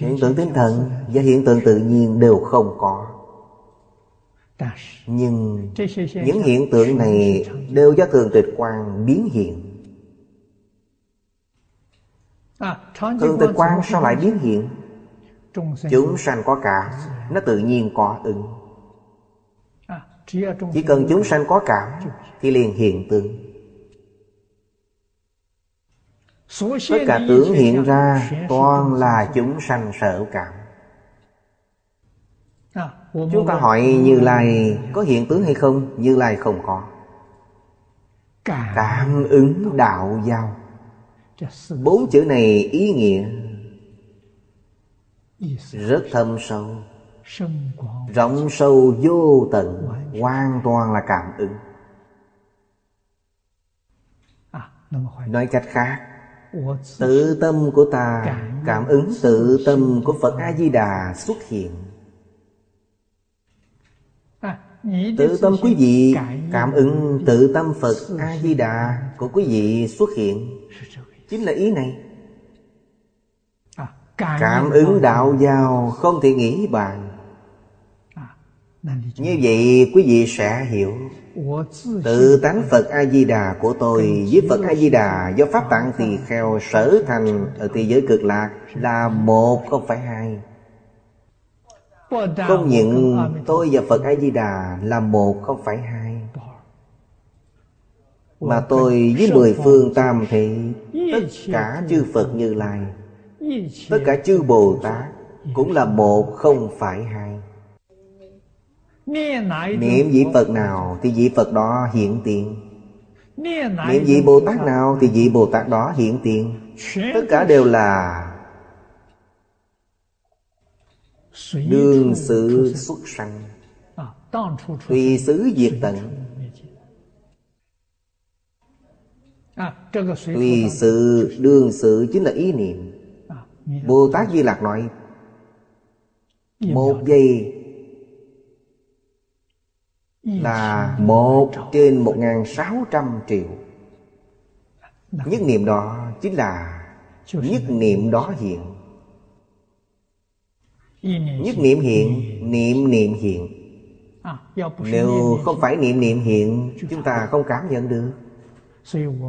Hiện tượng tinh thần và hiện tượng tự nhiên đều không có. Nhưng những hiện tượng này đều do thường tịch quan biến hiện Thường tịch quan sao lại biến hiện? Chúng sanh có cảm Nó tự nhiên có ứng. Chỉ cần chúng sanh có cảm Thì liền hiện tượng. Tất cả tưởng hiện ra Toàn là chúng sanh sở cảm. Chúng ta hỏi Như Lai có hiện tướng hay không? Như Lai không có. Cảm ứng đạo giao Bốn chữ này ý nghĩa Rất thâm sâu. Rộng sâu vô tận Hoàn toàn là cảm ứng. Nói cách khác Tự tâm của ta Cảm ứng? tự tâm của Phật A-di-đà xuất hiện. Tự tâm quý vị Cảm ứng tự tâm Phật A-di-đà Của quý vị xuất hiện Chính là ý này. Cảm ứng đạo giao không thể nghĩ bàn. Như vậy quý vị sẽ hiểu. Tự tánh Phật A-di-đà của tôi Với Phật A-di-đà do Pháp tạng tỳ kheo sở thành Ở thế giới cực lạc Là một không phải hai. Không những tôi và Phật A-di-đà Là một không phải hai mà tôi với mười phương tam thị, Tất cả chư Phật Như Lai, Tất cả chư Bồ Tát Cũng là một không phải hai. Niệm vị Phật nào thì vị Phật đó hiện tiền. Niệm vị Bồ Tát nào thì vị Bồ Tát đó hiện tiền. Tất cả đều là Đương sự xuất sanh. Tùy xứ diệt tận. Tùy sự đương sự chính là ý niệm. Bồ Tát Di Lạc nói Một giây Là một trên một ngàn sáu trăm triệu. Nhất niệm đó chính là Nhất niệm đó hiện. Nhất niệm hiện Niệm niệm hiện. Nếu không phải niệm niệm hiện Chúng ta không cảm nhận được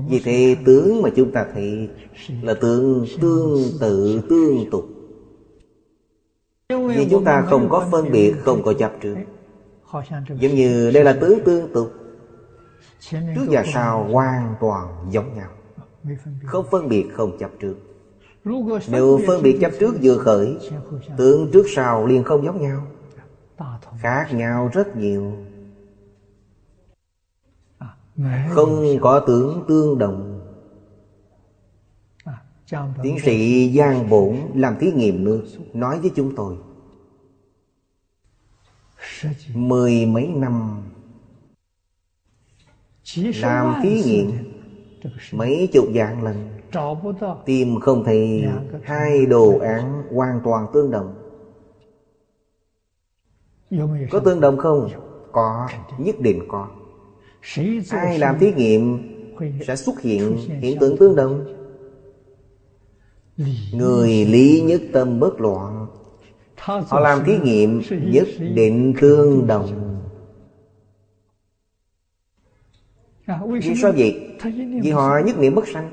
vì thế tướng mà chúng ta thấy Là tướng tương tự tương tục. Vì chúng ta không có phân biệt Không có chấp trước. Giống như đây là tướng tương tục. Trước và sau hoàn toàn giống nhau. Không phân biệt không chấp trước. Nếu phân biệt chấp trước vừa khởi Tướng trước sau liền không giống nhau. Khác nhau rất nhiều không có tướng tương đồng. Tiến sĩ Giang Bổn làm thí nghiệm nước Nói với chúng tôi. Mười mấy năm Làm thí nghiệm Mấy chục dạng lần. Tìm không thấy Hai đồ án hoàn toàn tương đồng. Có tương đồng không? Có, nhất định có Ai làm thí nghiệm Sẽ xuất hiện hiện tượng tương đồng. Người lý nhất tâm bất loạn. Họ làm thí nghiệm nhất định tương đồng. Vì sao vậy? Vì họ nhất niệm bất sanh.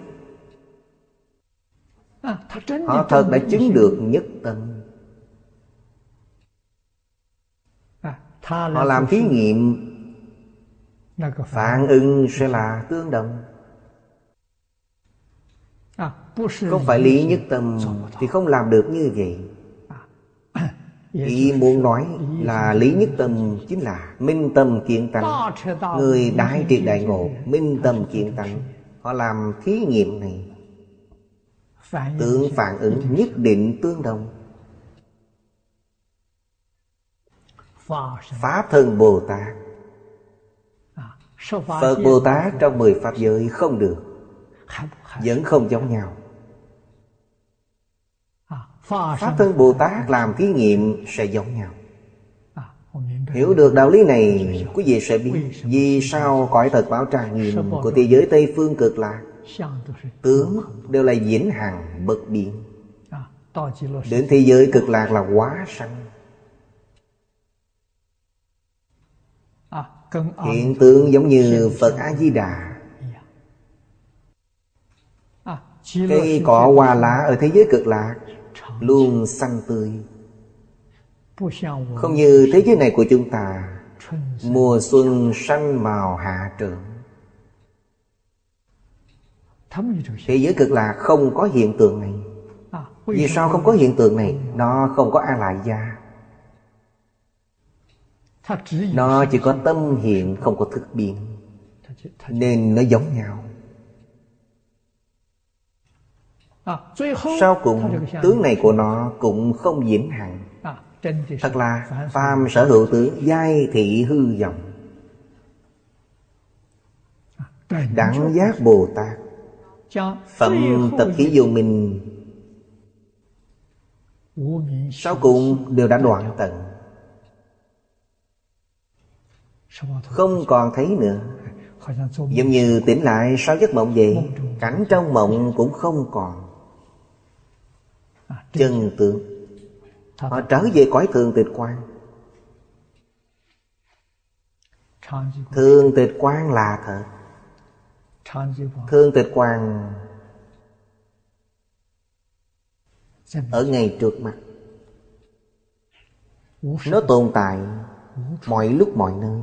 Họ thật đã chứng được nhất tâm. Họ làm thí nghiệm Phản ứng sẽ là tương đồng. Không phải lý nhất tâm Thì không làm được như vậy. Ý muốn nói là lý nhất tâm Chính là minh tâm kiện tánh. Người đại triệt đại ngộ Minh tâm kiện tánh. Họ làm thí nghiệm này. Tướng phản ứng nhất định tương đồng. Pháp thân Bồ Tát Phật Bồ Tát trong mười Pháp giới không được. Vẫn không giống nhau. Pháp thân Bồ Tát làm thí nghiệm sẽ giống nhau. Hiểu được. Đạo lý này Quý vị sẽ biết Vì sao cõi thật bảo tràng nghiêm Của thế giới Tây Phương cực lạc? Tướng đều là vĩnh hằng bất biến. Đến thế giới cực lạc là quá sanh Hiện tượng giống như Phật A-di-đà. Cây cỏ hoa lá ở thế giới cực lạc Luôn xanh tươi. Không như thế giới này của chúng ta Mùa xuân xanh màu hạ trưởng Thế giới cực lạc không có hiện tượng này. Vì sao không có hiện tượng này? Nó không có a lại gia nó chỉ có tâm hiện không có thức biến. Nên nó giống nhau. Sau cùng tướng này của nó cũng không vĩnh hằng. Thật là phàm sở hữu tướng giai thị hư vọng. Đẳng giác Bồ Tát. Phẩm tập khí vô minh. Sau cùng đều đã đoạn tận không còn thấy nữa. Giống như tỉnh lại sau giấc mộng vậy, Cảnh trong mộng cũng không còn. Chân tượng Họ trở về cõi thường tịch quan Thường tịch quan là thật. Thường tịch quan Ở ngay trước mặt Nó tồn tại Mọi lúc mọi nơi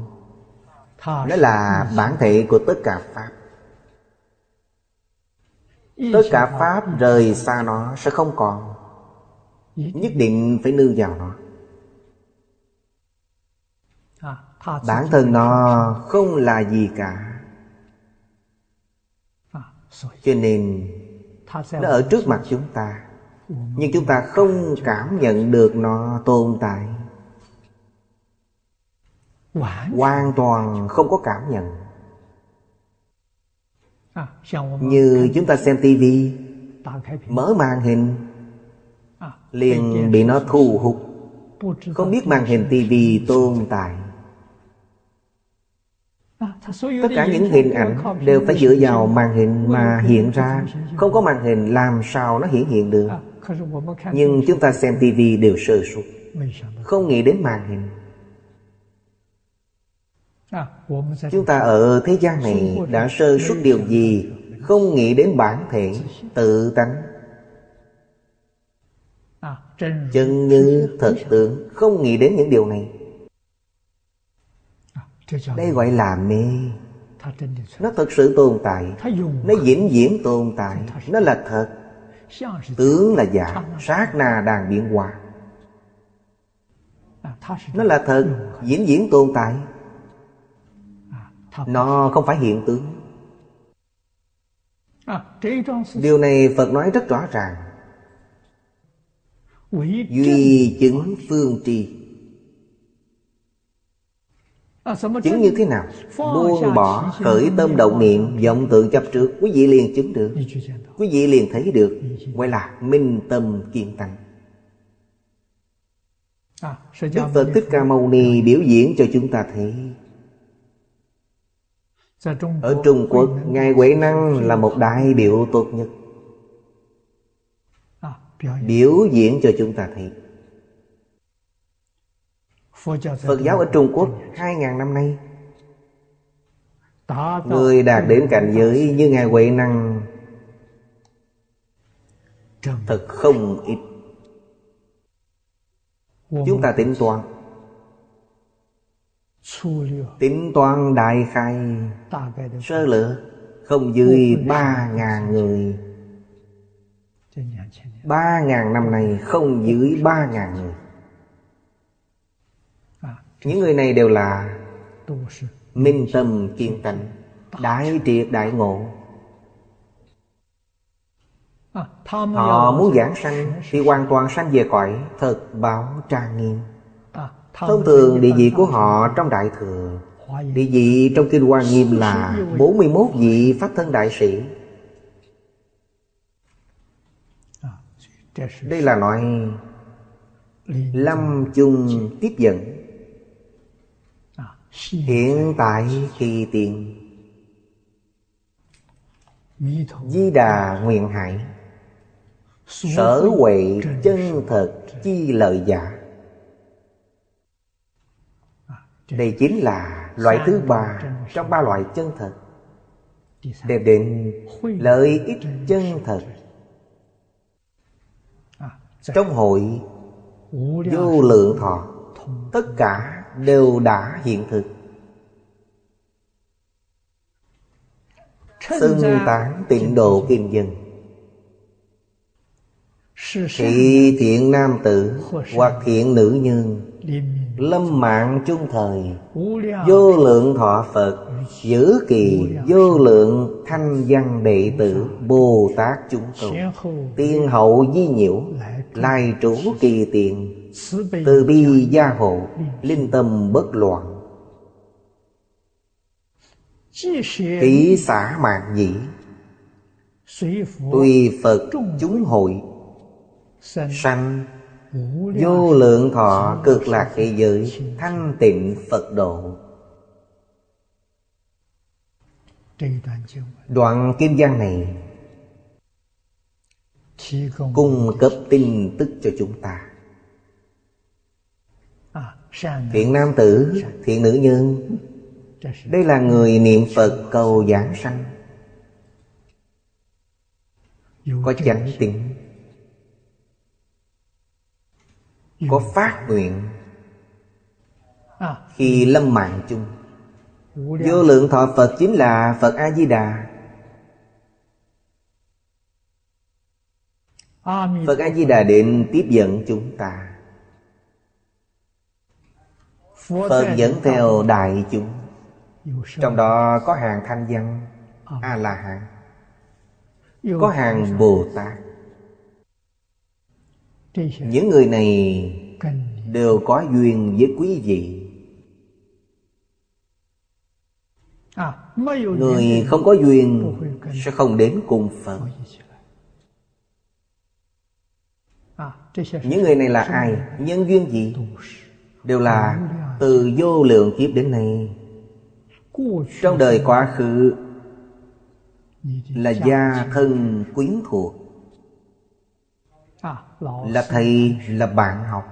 nó là bản thể của tất cả Pháp. Tất cả Pháp rời xa nó sẽ không còn. Nhất định phải nương vào nó. Bản thân nó không là gì cả. Cho nên Nó ở trước mặt chúng ta. Nhưng chúng ta không cảm nhận được nó tồn tại Hoàn toàn không có cảm nhận. Như chúng ta xem tivi Mở màn hình Liền bị nó thu hút. Không biết màn hình tivi tồn tại. Tất cả những hình ảnh đều phải dựa vào màn hình mà hiện ra. Không có màn hình làm sao nó hiển hiện được. Nhưng chúng ta xem tivi đều sơ suất. Không nghĩ đến màn hình Chúng ta ở thế gian này đã sơ suất điều gì? Không nghĩ đến bản thể tự tánh. Chân như thật tướng Không nghĩ đến những điều này. Đây gọi là mê. Nó thực sự tồn tại. Nó vĩnh viễn tồn tại. Nó là thật. Tướng là giả. Sát na đang biến hóa Nó là thật. Vĩnh viễn tồn tại Nó không phải hiện tướng. Điều này Phật nói rất rõ ràng. Duy chứng phương trì. Chứng như thế nào? Buông bỏ khởi tâm động niệm vọng tượng chấp trước Quý vị liền chứng được. Quý vị liền thấy được. Gọi là minh tâm kiên tăng Đức Phật Thích Ca Mâu Ni biểu diễn cho chúng ta thấy Ở Trung Quốc Ngài Huệ Năng là một đại biểu tốt nhất. Biểu diễn. Cho chúng ta thấy. Phật giáo ở Trung Quốc 2.000 năm nay Người đạt đến cảnh giới như Ngài Huệ Năng Thật không ít. Chúng ta tính toán Tính toán đại khai. Sơ lược Không dưới ba ngàn người. Ba ngàn năm nay không dưới ba ngàn người. Những người này đều là Minh tâm kiên tịnh Đại triệt đại ngộ. Họ muốn giảng sanh Thì hoàn toàn sanh về cõi Thật báo trang nghiêm Thông thường địa vị của họ trong Đại Thừa, Địa vị trong Kinh Hoa Nghiêm là 41 vị Pháp Thân Đại Sĩ. Đây là loại Lâm chung tiếp dẫn. Hiện tại kỳ tiền Di Đà nguyện hải, Sở huệ chân thật chi lợi giả. Đây chính là loại thứ ba Trong ba loại chân thật. Đề định lợi ích chân thật. Trong hội Vô lượng thọ, Tất cả đều đã hiện thực. Xưng tán tịnh độ kim dân. Thị thiện nam tử Hoặc thiện nữ nhân Lâm mạng chung thời. Vô lượng thọ Phật Giữ kỳ vô lượng thanh văn đệ tử Bồ Tát chúng cầu. Tiên hậu di nhiễu Lai trú kỳ tiện từ bi gia hộ Linh tâm bất loạn. Kỷ xã mạng nhĩ. Tùy Phật chúng hội. Sanh Vô lượng thọ cực lạc thế giới Thanh tịnh Phật độ. Đoạn kim giang này Cung cấp tin tức cho chúng ta. Thiện nam tử, thiện nữ nhân Đây là người niệm Phật cầu giảng sanh. Có chánh tính Có phát nguyện Khi lâm mạng chung. Vô lượng thọ Phật chính là Phật A-di-đà. Phật A-di-đà định tiếp dẫn chúng ta. Phật dẫn theo đại chúng. Trong đó có hàng thanh văn A-la-hán. Có hàng Bồ Tát Những người này đều có duyên với quý vị. Người không có duyên sẽ không đến cùng Phật. Những người này là ai? Nhân duyên gì? Đều là từ vô lượng kiếp đến nay. Trong đời quá khứ Là gia thân quyến thuộc Là thầy, là bạn học.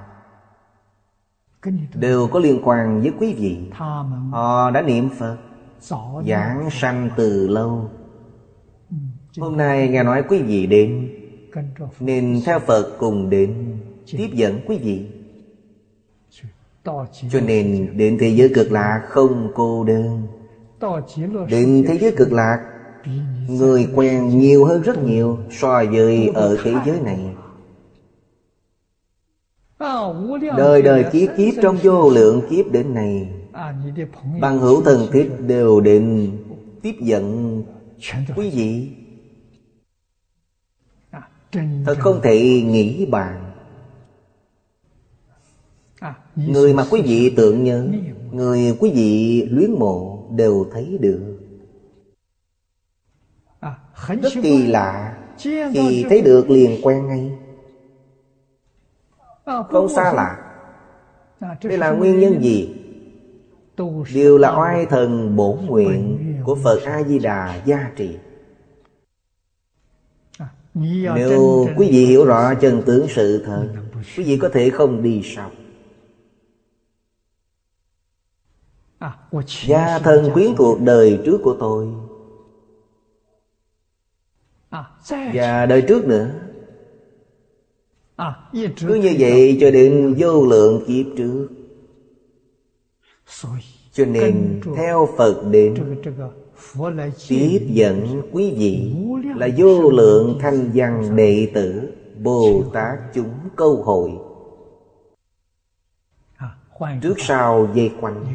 Đều có liên quan với quý vị. Họ đã niệm Phật Giảng sanh từ lâu. Hôm nay nghe nói quý vị đến Nên theo Phật cùng đến Tiếp dẫn quý vị. Cho nên đến thế giới cực lạc không cô đơn. Đến thế giới cực lạc Người quen nhiều hơn rất nhiều So với ở thế giới này Đời đời kiếp kiếp trong vô lượng kiếp đến này Bằng hữu thần thiết đều định tiếp dẫn quý vị. Thật không thể nghĩ bàn. Người mà quý vị tượng nhớ Người quý vị luyến mộ đều thấy được. Rất kỳ lạ Khi thấy được liền quen ngay Không xa lạ. Đây là nguyên nhân gì? đều là oai thần bổn nguyện của phật a di đà gia trì. Nếu quý vị hiểu rõ chân tướng sự thật quý vị có thể không đi sau. Gia thân quyến thuộc đời trước của tôi. Và đời trước nữa cứ như vậy cho đến vô lượng kiếp trước. Cho nên theo Phật đến Tiếp dẫn quý vị Là vô lượng thanh văn đệ tử Bồ Tát chúng câu hội. Trước sau dây quanh.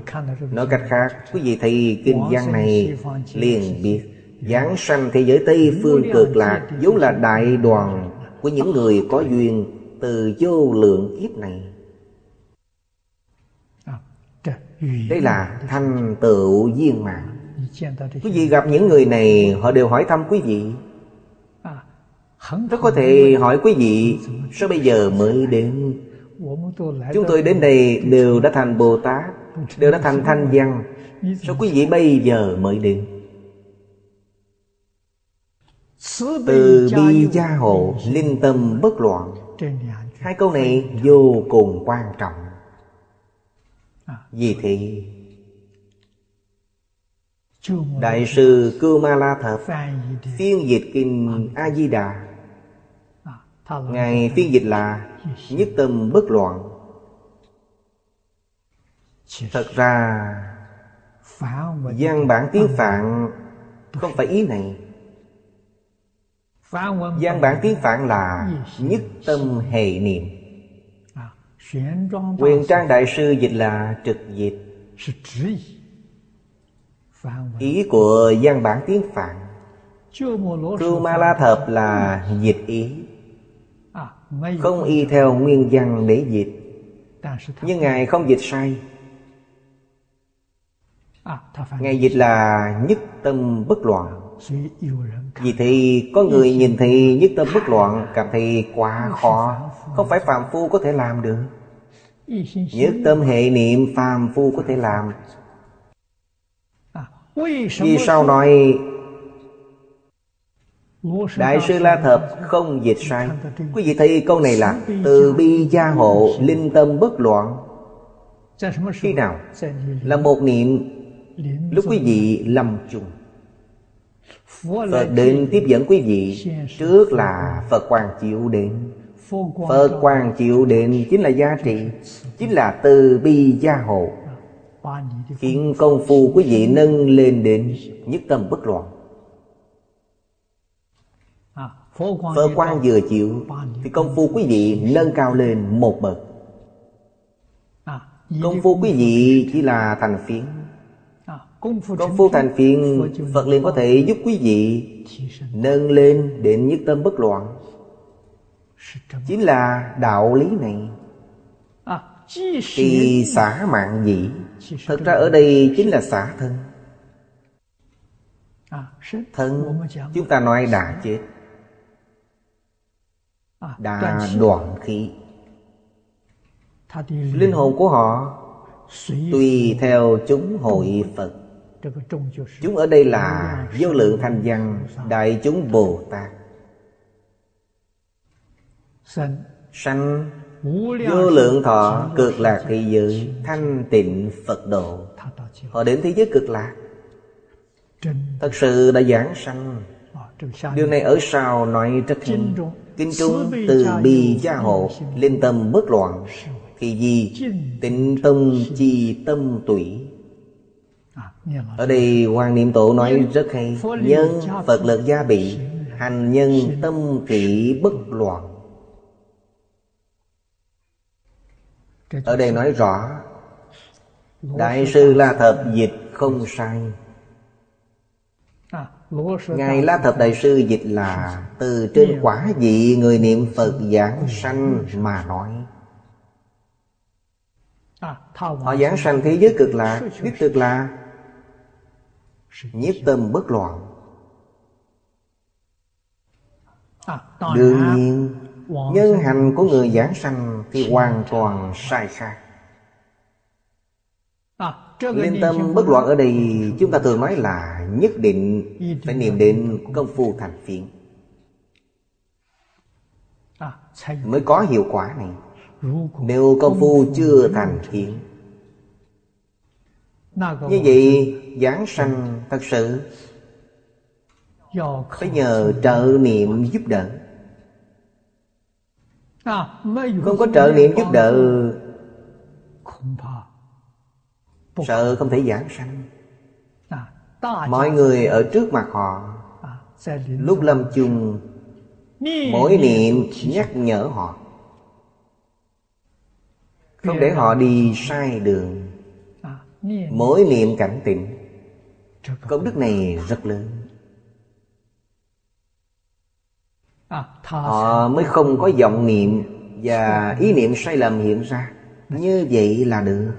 Nói cách khác Quý vị thấy kinh văn này liền biết Giáng sanh thế giới Tây Phương cực lạc vốn là đại đoàn Của những người có duyên Từ vô lượng kiếp này. Đây là thành tựu viên mạng Quý vị gặp những người này Họ đều hỏi thăm quý vị. Rất có thể hỏi quý vị Sao bây giờ mới đến? Chúng tôi đến đây đều đã thành Bồ Tát Đều đã thành Thanh Văn. Sao quý vị bây giờ mới đến Từ bi gia hộ Linh tâm bất loạn. Hai câu này vô cùng quan trọng. Vì thế Đại sư Cưu Ma La Thập Phiên dịch kinh A-di-đà Ngài phiên dịch là Nhất tâm bất loạn. Thật ra Văn bản tiếng Phạn Không phải ý này Văn bản tiếng Phạn là Nhất tâm hề niệm. Quyền trang đại sư dịch là trực dịch Ý của văn bản tiếng Phạn Cưu Ma La Thập là dịch ý. Không y theo nguyên văn để dịch. Nhưng Ngài không dịch sai. Ngài dịch là nhất tâm bất loạn vì thì có người nhìn thì nhất tâm bất loạn, Cảm thấy quá khó. Không phải phàm phu có thể làm được. Nhất tâm hệ niệm phàm phu có thể làm. Vì sao nói, Đại sư La Thập không dịch sai? Quý vị thấy câu này là Từ bi gia hộ, linh tâm bất loạn. Khi nào? Là một niệm. Lúc quý vị lầm chung Phật đến tiếp dẫn quý vị Trước là Phật Quang chịu đến. Phật Quang chịu đến chính là giá trị Chính là từ bi gia hộ. Khiến công phu quý vị nâng lên đến nhất tâm bất loạn. Phật quan vừa chịu Thì công phu quý vị nâng cao lên một bậc. Công phu quý vị chỉ là thành phiến Công phu thành phiến Phật liền có thể giúp quý vị Nâng lên đến nhất tâm bất loạn. Chính là đạo lý này. Thì xả mạng dị Thật ra ở đây chính là xả thân. Thân chúng ta nói đã chết. Đã đoạn khí. Linh hồn của họ Tùy theo chúng hội Phật Chúng ở đây là vô lượng thanh văn Đại chúng Bồ Tát. Sanh vô lượng thọ cực lạc thị dự Thanh tịnh Phật độ. Họ đến thế giới cực lạc. Thật sự đã giảng sanh. Điều này ở sau nói rất hình Kinh trung từ bi gia hộ lên tâm bất loạn. Thì gì? Tịnh tâm chi tâm tủy ở đây Hoàng Niệm Tổ nói rất hay. Nhân Phật lực gia bị Hành nhân tâm kỵ bất loạn. Ở đây nói rõ Đại sư La Thập dịch không sai. Ngài La Thập Đại Sư dịch là Từ trên quả vị người niệm Phật giảng sanh mà nói. Họ giảng sanh. thế giới cực lạc Biết cực là Nhiếp tâm bất loạn. Đương nhiên Nhân hành của người giảng sanh Thì hoàn toàn sai khác. Liên tâm bất loạn ở đây Chúng ta thường nói là Nhất định phải niệm đến công phu thành phiến Mới có hiệu quả này. Nếu công phu chưa thành phiến Như vậy giảng sanh thật sự Phải nhờ trợ niệm giúp đỡ. Không có trợ niệm giúp đỡ. Sợ không thể giảng sanh. Mọi người ở trước mặt họ Lúc lâm chung Mỗi niệm nhắc nhở họ. Không để họ đi sai đường Mỗi niệm cảnh tỉnh Công đức này rất lớn. Họ mới không có vọng niệm Và ý niệm sai lầm hiện ra. Như vậy là được.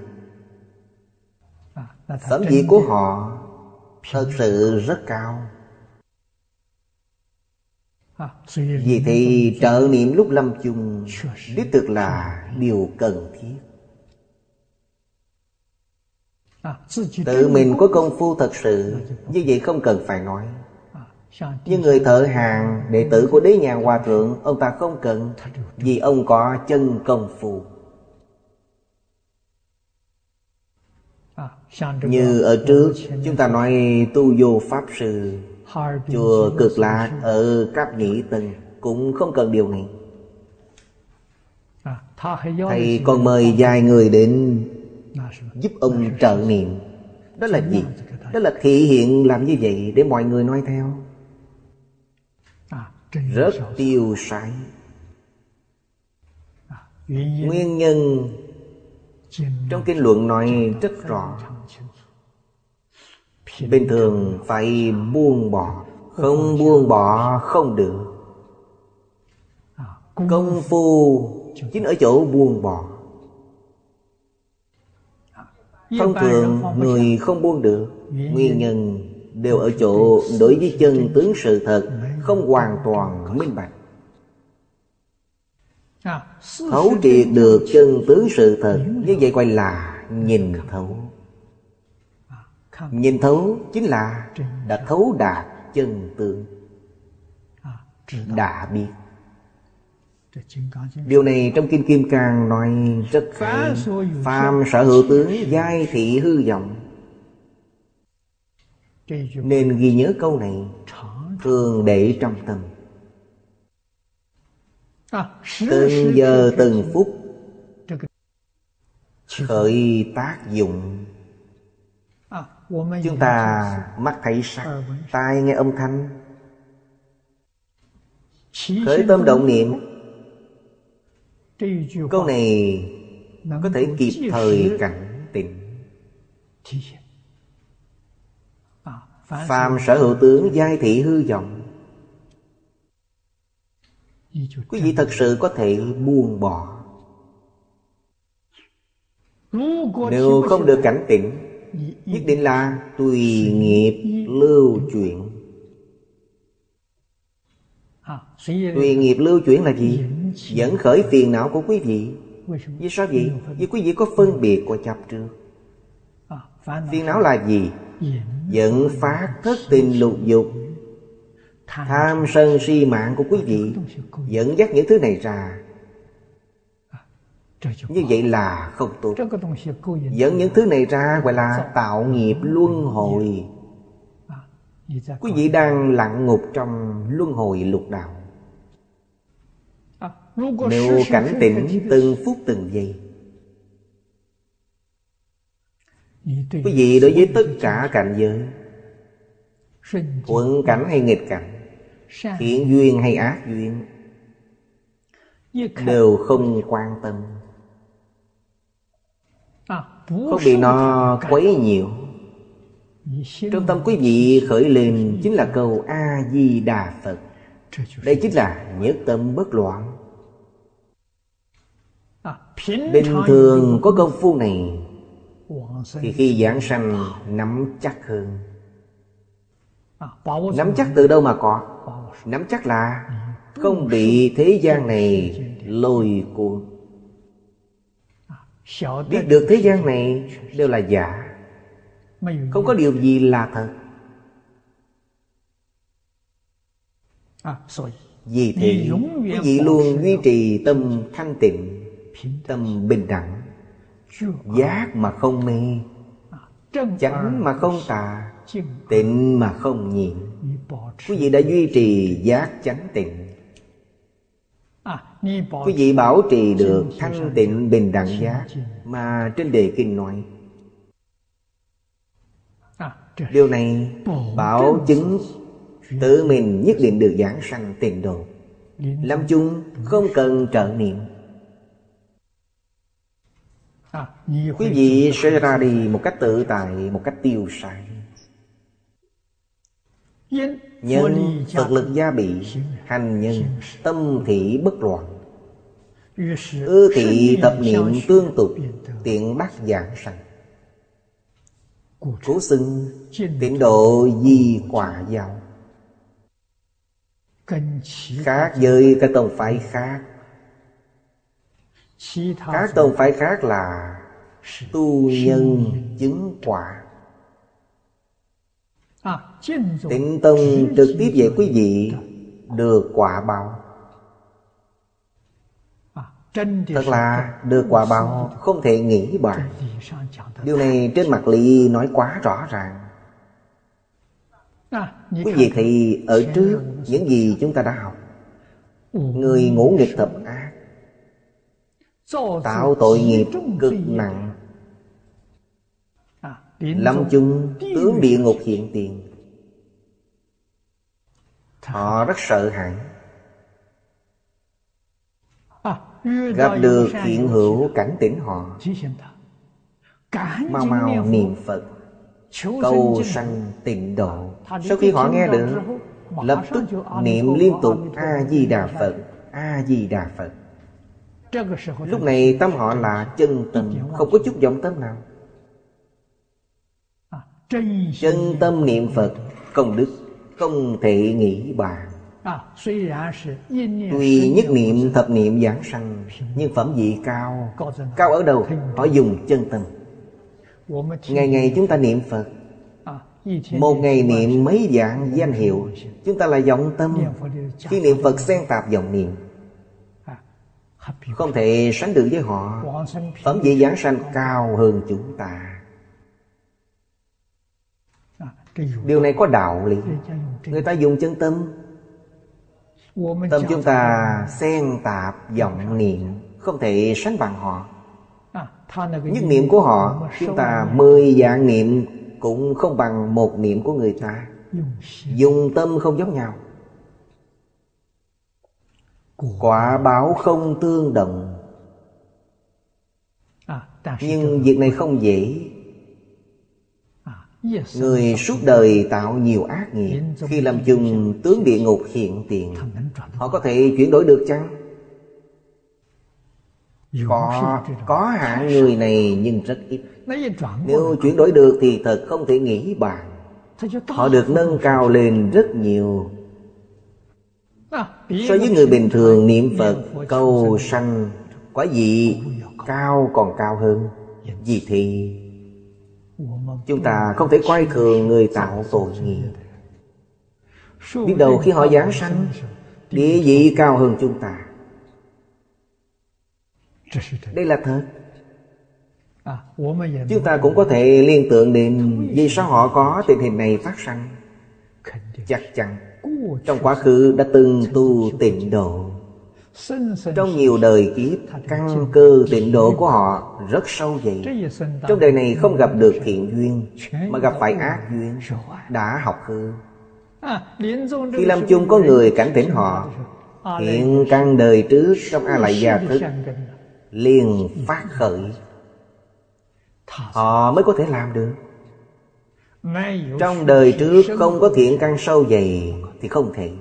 Phẩm vị của họ Thật sự rất cao. Vì thì trợ niệm lúc lâm chung, Đích thực là điều cần thiết. Tự mình có công phu thật sự Như vậy không cần phải nói. Như người thợ hàng Đệ tử của đế nhà hòa thượng Ông ta không cần Vì ông có chân công phu. Như ở trước chúng ta nói tu vô pháp sư Chùa cực lạc ở Cáp Nhĩ Tân Cũng không cần điều này Thầy còn mời vài người đến Giúp ông trợ niệm. Đó là gì? Đó là thị hiện làm như vậy Để mọi người nói theo. Rất tiêu sái Nguyên nhân Trong kinh luận nói rất rõ. Bình thường phải buông bỏ. Không buông bỏ không được. Công phu chính ở chỗ buông bỏ Thông thường người không buông được Nguyên nhân đều ở chỗ đối với chân tướng sự thật Không hoàn toàn minh bạch. Thấu triệt được chân tướng sự thật Như vậy gọi là nhìn thấu. Nhìn thấu chính là đã thấu. đạt chân tướng. Đã biết Điều này trong Kinh Kim Cang nói rất hay. Phàm sở hữu tướng giai thị hư vọng. Nên ghi nhớ câu này Thường để trong tâm. Từng giờ từng phút Khởi tác dụng. Chúng ta mắt thấy sắc. Tai nghe âm thanh. Khởi tâm động niệm Câu này Có thể kịp thời cảnh tỉnh Phàm sở hữu tướng giai thị hư vọng. Quý vị thật sự có thể buông bỏ. Nếu không được cảnh tỉnh Nhất định là tùy nghiệp lưu chuyển. Tùy nghiệp lưu chuyển là gì? Dẫn khởi phiền não của quý vị. Vì sao? Vậy? Vì quý vị có phân biệt của chấp trước Phiền não là gì? Dẫn phát thất tình lục dục. Tham sân si mạng của quý vị. Dẫn dắt những thứ này ra. Như vậy là không tốt. Dẫn những thứ này ra gọi là tạo nghiệp luân hồi. Quý vị đang lặn ngục trong luân hồi lục đạo Nếu cảnh tỉnh từng phút từng giây. Quý vị đối với tất cả cảnh giới Thuận cảnh hay nghịch cảnh Thiện duyên hay ác duyên Đều không quan tâm. Không bị nó quấy nhiều. Trong tâm quý vị khởi lên Chính là câu A-di-đà Phật. Đây chính là nhất tâm bất loạn Bình thường có công phu này Thì khi giảng sanh nắm chắc hơn. Nắm chắc từ đâu mà có? Nắm chắc là Không bị thế gian này lôi cuốn. Biết được thế gian này đều là giả. Không có điều gì là thật. Vì thế quý vị luôn duy trì tâm thanh tịnh Tâm bình đẳng Giác mà không mê Chánh mà không tà Tịnh mà không nhiễm Quý vị đã duy trì giác chánh tịnh. Quý vị bảo trì được thanh tịnh bình đẳng giác Mà trên đề kinh nói. Điều này bảo chứng Tự mình nhất định được giảng sanh tịnh độ. Lâm chung không cần trợ niệm Quý vị sẽ ra đi một cách tự tại Một cách tiêu sái. Nhân Phật lực gia bị Hành nhân Tâm thị bất loạn. Ư thị tập niệm tương tục Tiện đắc giảng sanh. Cố xưng Tiện độ di quả giáo. Khác với các tông phái khác Các tông phái khác là Tu nhân chứng quả. Tịnh Tông trực tiếp dạy quý vị Được。quả báo. Thật là được quả báo không thể nghĩ bàn Điều này trên mặt lý nói quá rõ ràng. Quý vị thì ở trước những gì chúng ta đã học. Người ngủ nghịch thập Tạo tội nghiệp cực nặng. Lâm chung tướng địa ngục hiện tiền. Họ rất sợ hãi. Gặp được hiện hữu cảnh tỉnh họ. Mau mau niệm Phật. Cầu sanh tịnh độ. Sau khi họ nghe được Lập tức niệm liên tục A-di-đà Phật A-di-đà Phật Lúc này tâm họ là chân tâm Không có chút vọng tâm nào. Chân tâm niệm Phật Công đức Không thể nghĩ bàn. Tuy nhất niệm thập niệm giảng sanh Nhưng phẩm vị cao Cao ở đâu? Họ dùng chân tâm Ngày ngày chúng ta niệm Phật. Một ngày niệm mấy dạng danh hiệu Chúng ta là vọng tâm. Khi niệm Phật xen tạp vọng niệm Không thể sánh được với họ. Phẩm vị giảng sanh cao hơn chúng ta. Điều này có đạo lý. Người ta dùng chân tâm. Tâm chúng ta xen tạp vọng niệm Không thể sánh bằng họ. Nhất niệm của họ Chúng ta mười dạng niệm Cũng không bằng một niệm của người ta. Dùng tâm không giống nhau Quả báo không tương đồng. Nhưng việc này không dễ. Người suốt đời tạo nhiều ác nghiệp. Khi làm chung tướng địa ngục hiện tiền Họ có thể chuyển đổi được chăng? Có, có hạng người này nhưng rất ít. Nếu chuyển đổi được thì thật không thể nghĩ bàn. Họ được nâng cao lên rất nhiều So với người bình thường, niệm Phật câu sanh, Quả vị cao còn cao hơn. Vì thì Chúng ta không thể quay thường người tạo tội nghiệp. Biết đâu khi họ giáng sanh, Địa vị cao hơn chúng ta. Đây là thật. Chúng ta cũng có thể liên tưởng đến Vì sao họ có tình hình này phát sanh. Chắc chắn. Trong quá khứ đã từng tu tịnh độ trong nhiều đời kiếp, Căn cơ tịnh độ của họ rất sâu dày. Trong đời này không gặp được thiện duyên, Mà gặp phải ác duyên. Đã học hư. Khi lâm chung có người cảnh tỉnh họ, Hiện căn đời trước trong A Lại Gia Thức liền phát khởi. Họ mới có thể làm được. Trong đời trước không có thiện căn sâu dày thì không thể.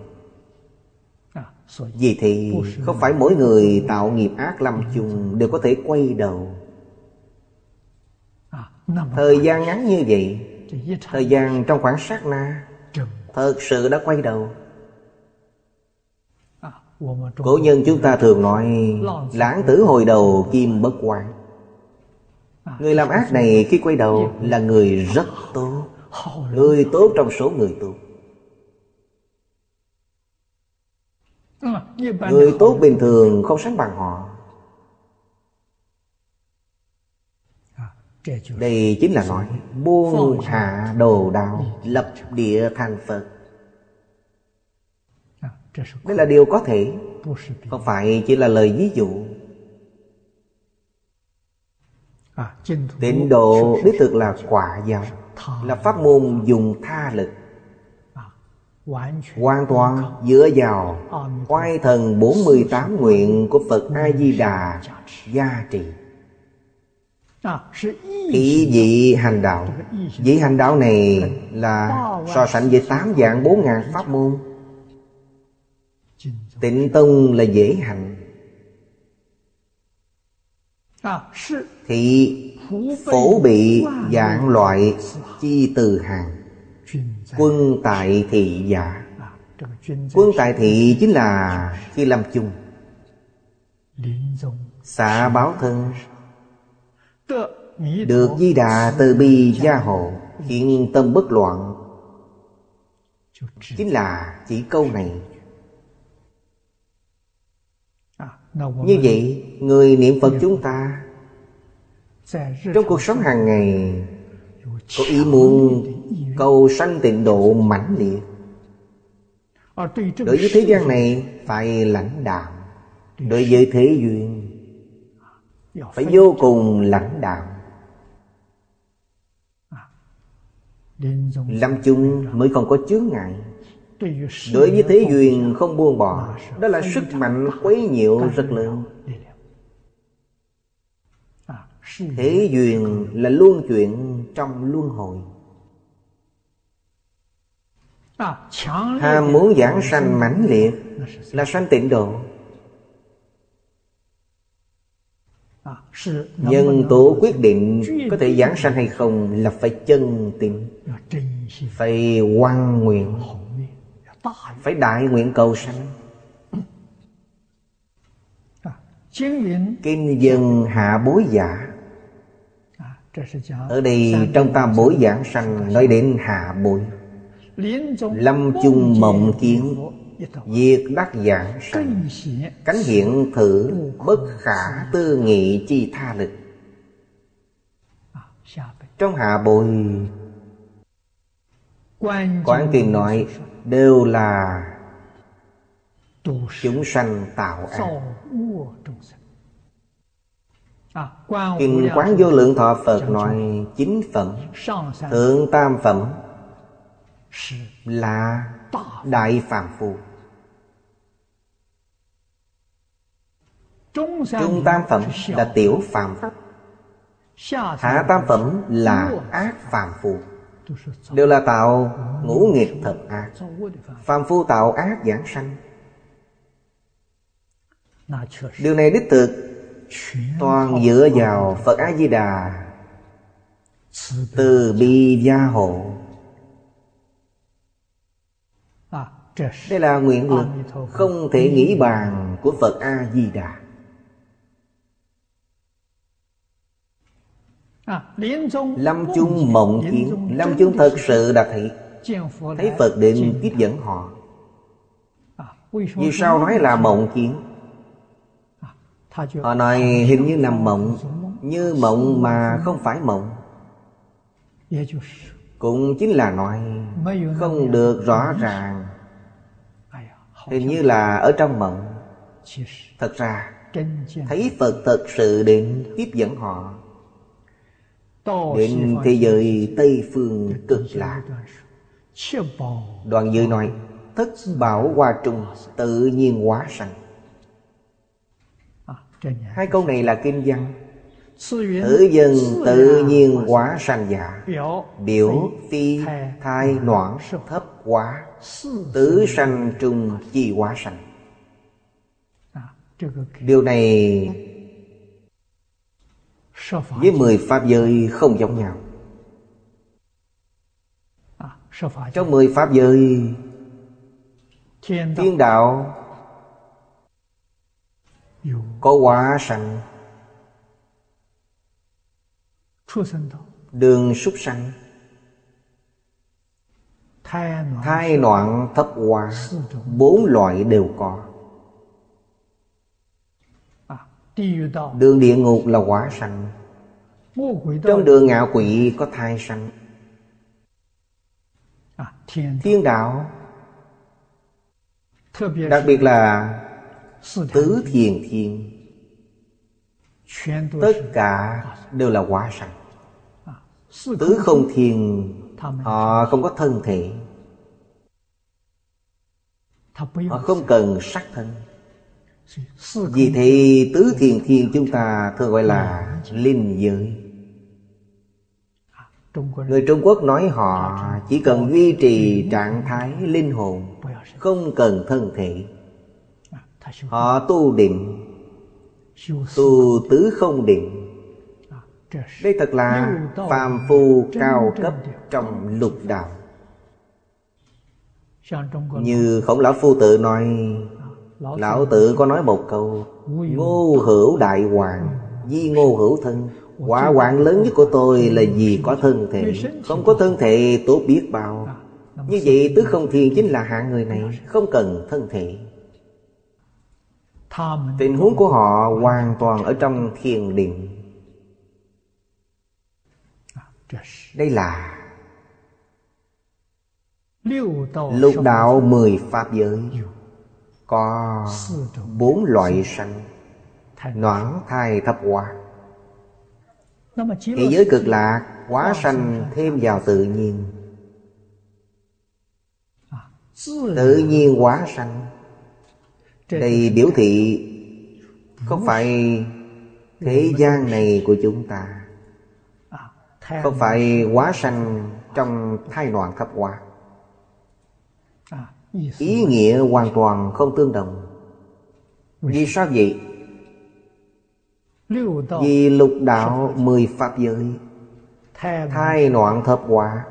Vì thì không phải mỗi người tạo nghiệp ác lâm chung Đều có thể quay đầu. Thời gian ngắn như vậy Thời gian trong khoảng sát na Thật sự đã quay đầu. Cổ nhân chúng ta thường nói Lãng tử hồi đầu kim bất quan Người làm ác này khi quay đầu là người rất tốt. Người tốt trong số người tốt Người tốt bình thường không sánh bằng họ. Đây chính là nói Buông hạ đồ đạo Lập địa thành Phật. Đây là điều có thể Không phải chỉ là lời ví dụ. Tịnh độ đích thực là quả giáo Là pháp môn dùng tha lực Hoàn toàn dựa vào Oai thần 48 nguyện của Phật A-di-đà gia trì. Ý vị hành đạo. Vị hành đạo này là so sánh với tám dạng bốn ngàn pháp môn. Tịnh tông là dễ hành. Thì phổ bị dạng loại chi từ hàng. Quân tại thị giả. Quân tại thị chính là khi làm chung. Xả báo thân. Được di đà từ bi gia hộ Hiện tâm bất loạn. Chính là chỉ câu này. Như vậy, Người niệm Phật chúng ta, Trong cuộc sống hàng ngày, Có ý muốn cầu sanh tịnh độ mãnh liệt. Đối với thế gian này phải lãnh đạo Đối với thế duyên Phải vô cùng lãnh đạo Lâm chung mới không có chướng ngại. Đối với thế duyên không buông bỏ Đó là sức mạnh quấy nhiễu rất lớn. Thế duyên là luôn chuyện trong luân hồi Ham muốn giảng sanh mãnh liệt Là sanh tịnh độ Nhân tố quyết định có thể giảng sanh hay không Là phải chân tín Phải quan nguyện Phải đại nguyện cầu sanh. Kinh dân hạ bối giả. Ở đây trong tam bối giảng sanh Nói đến hạ bối Lâm chung mộng kiến Diệt đắc dạng sanh. Cánh hiện thử Bất khả tư nghị chi tha lực. Trong hạ bồi Quán tiền nói Đều là Chúng sanh tạo ác. Kinh quán vô lượng thọ Phật nói Chính phẩm Thượng tam phẩm là đại phàm phu. Trung tam phẩm là tiểu phàm pháp Hạ tam phẩm là ác phàm phu. Đều là tạo ngũ nghiệp thập ác. Phàm phu tạo ác giảng sanh. Điều này đích thực Toàn dựa vào Phật A-di-đà Từ bi gia hộ. Đây là nguyện lực Không thể nghĩ bàn của Phật A-di-đà. Lâm chung mộng kiến. Lâm chung thật sự đã thấy Thấy Phật định tiếp dẫn họ. Vì sao nói là mộng kiến? Họ nói hình như nằm mộng. Như mộng mà không phải mộng. Cũng chính là nói Không được rõ ràng Hình như là ở trong mộng. Thật ra Thấy Phật thật sự định tiếp dẫn họ. Đến thế giới Tây Phương cực lạc. Đoàn dự nói Thất bảo hoa trung tự nhiên hóa sanh. Hai câu này là kinh văn Thử dân tự nhiên hóa sanh giả. Biểu phi thai noãn thấp quá. Tứ sanh trung chi hóa sanh. Điều này Với mười pháp giới không giống nhau. Trong mười pháp giới Thiên đạo có hóa sanh đường súc sanh. Thai noạn thấp hóa bốn loại đều có. Đường địa ngục là quả sanh. Trong đường ngạo quỷ có thai sanh. Thiên đạo. đặc biệt là Tứ thiền thiên. Tất cả đều là quả sanh Tứ không thiền Họ không có thân thể Họ không cần sắc thân. Vì thế tứ thiền thiên chúng ta thường gọi là linh giới. Người Trung Quốc nói họ chỉ cần duy trì trạng thái linh hồn Không cần thân thể. Họ tu định. Tu tứ không định đây thật là phàm phu cao cấp trong lục đạo. Như khổng lão phu tự nói, Lão tự có nói một câu, Ngô hữu đại hoàng, Di ngô hữu thân. Quả hoàng lớn nhất của tôi là vì có thân thể. Không có thân thể tốt biết bao. Như vậy, tứ không thiền chính là hạng người này, Không cần thân thể. Tình huống của họ hoàn toàn ở trong thiền định. Đây là Lục đạo mười pháp giới. Có bốn loại sanh. Noãn thai thập hóa. Thế giới cực lạc Quá sanh thêm vào tự nhiên. Tự nhiên quá sanh. Đây biểu thị Không phải thế gian này của chúng ta Không phải quá sanh trong thai loạn thập hóa Ý nghĩa hoàn toàn không tương đồng. Vì sao vậy? Vì lục đạo mười pháp giới. Thai loạn thập hóa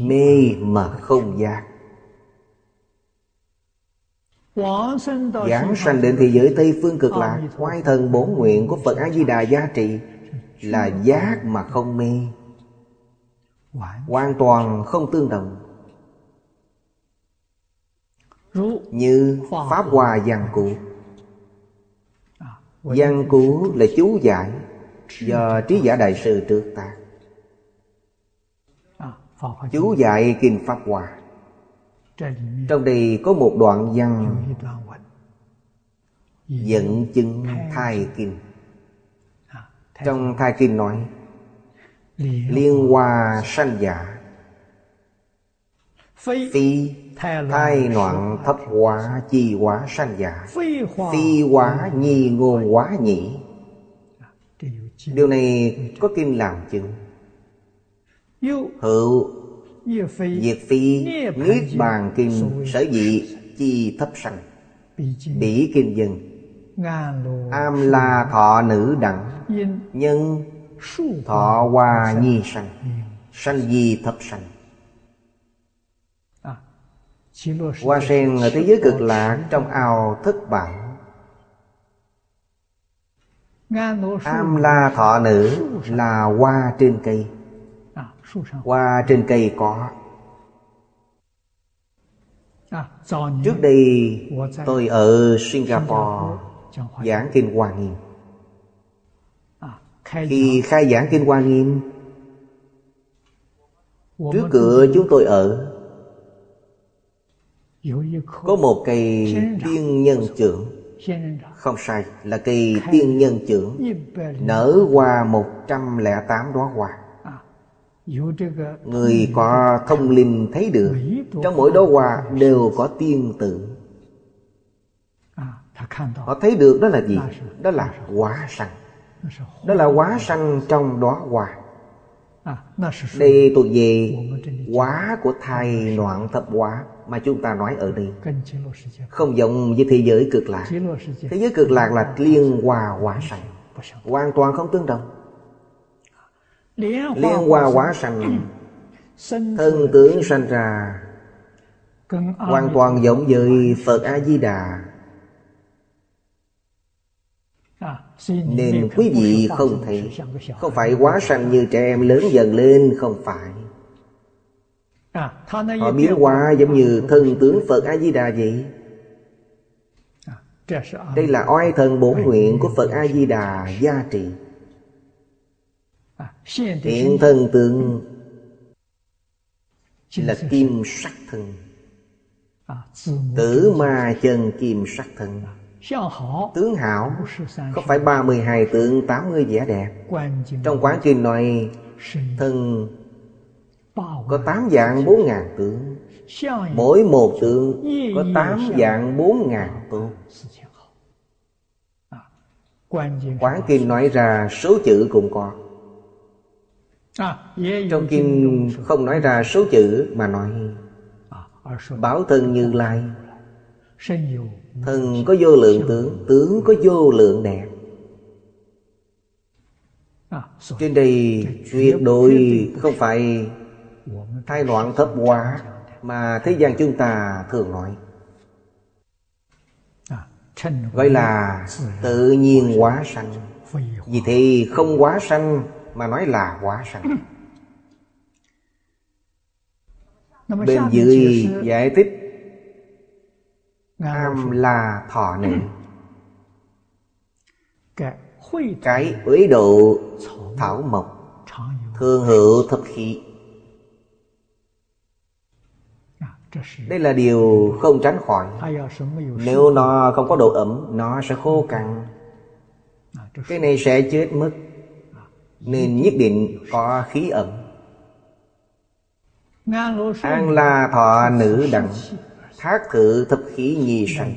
Mê mà không giác. Giảng sanh đến thế giới Tây Phương cực lạc Oai thần bổn nguyện của Phật A-di-đà gia trị Là giác mà không mê. Hoàn toàn không tương đồng. Như Pháp Hòa Giang Cụ Giang Cụ là chú giải Do trí giả đại sư trước ta Chú giải Kinh Pháp Hòa trong đây có một đoạn văn Dẫn chứng thai kinh Trong thai kinh nói Liên hoa sanh giả Phi thai noạn thấp hóa chi hóa sanh giả. Phi hóa nhi ngôn hóa nhĩ Điều này có kinh làm chứng Hữu Diệt phi Niết bàn kinh Sở dị chi thấp sanh. Bỉ kinh dân Am la thọ nữ đẳng Nhân thọ hoa nhi sanh. Sanh di thấp sanh? Hoa sen ở thế giới cực lạc Trong ao thất bảo Am la thọ nữ là hoa trên cây. Hoa trên cây có. Trước đây tôi ở Singapore giảng Kinh Hoa Nghiêm. Khi khai giảng Kinh Hoa Nghiêm Trước cửa chúng tôi ở Có một cây tiên nhân trưởng. Không sai là cây tiên nhân trưởng. Nở hoa 108 đóa hoa. Người có thông linh thấy được. Trong mỗi đóa hoa đều có tiên tử Họ thấy được đó là gì? Đó là quả sanh Đó là quả sanh trong đóa hoa Đây thuộc về quả của thai noạn thập quả Mà chúng ta nói ở đây. Không giống với thế giới cực lạc. Thế giới cực lạc là liên hoa quả sanh Hoàn toàn không tương đồng. Liên hoa quả sanh Thân tướng sanh ra. Hoàn toàn giống với Phật A-di-đà Nên quý vị không thấy. Không phải quá sanh như trẻ em lớn dần lên Không phải. Họ biến hóa giống như thân tướng Phật. A-di-đà vậy. Đây là oai thần bổn nguyện của Phật A-di-đà gia trị Hiện thân tượng là kim sắc thân. Tử ma chân kim sắc thân Tướng hảo Không phải 32 tượng 80 vẻ đẹp。Trong quán kinh nói Thân Có 8 dạng 4 ngàn tượng Mỗi một tượng Có 8 dạng 4 ngàn tượng Quán kinh nói ra số chữ cũng có。Trong kinh không nói ra số chữ Mà nói。Bảo thân như lai Thân có vô lượng tướng Tướng có vô lượng đẹp. Trên đây tuyệt đối không phải Thai loạn thấp quá Mà thế gian chúng ta thường nói. Gọi là tự nhiên quá sanh. Vì thì không quá sanh Mà nói là quá sanh. Bên dưới giải thích Am la thọ nữ Cái uế độ thảo mộc. Thương hữu thập khí. Đây là điều không tránh khỏi. Nếu nó không có độ ẩm Nó sẽ khô cằn. Cái này sẽ chết mất. Nên nhất định có khí ẩm. An la thọ nữ đẳng Thác thự thập khí nhi sanh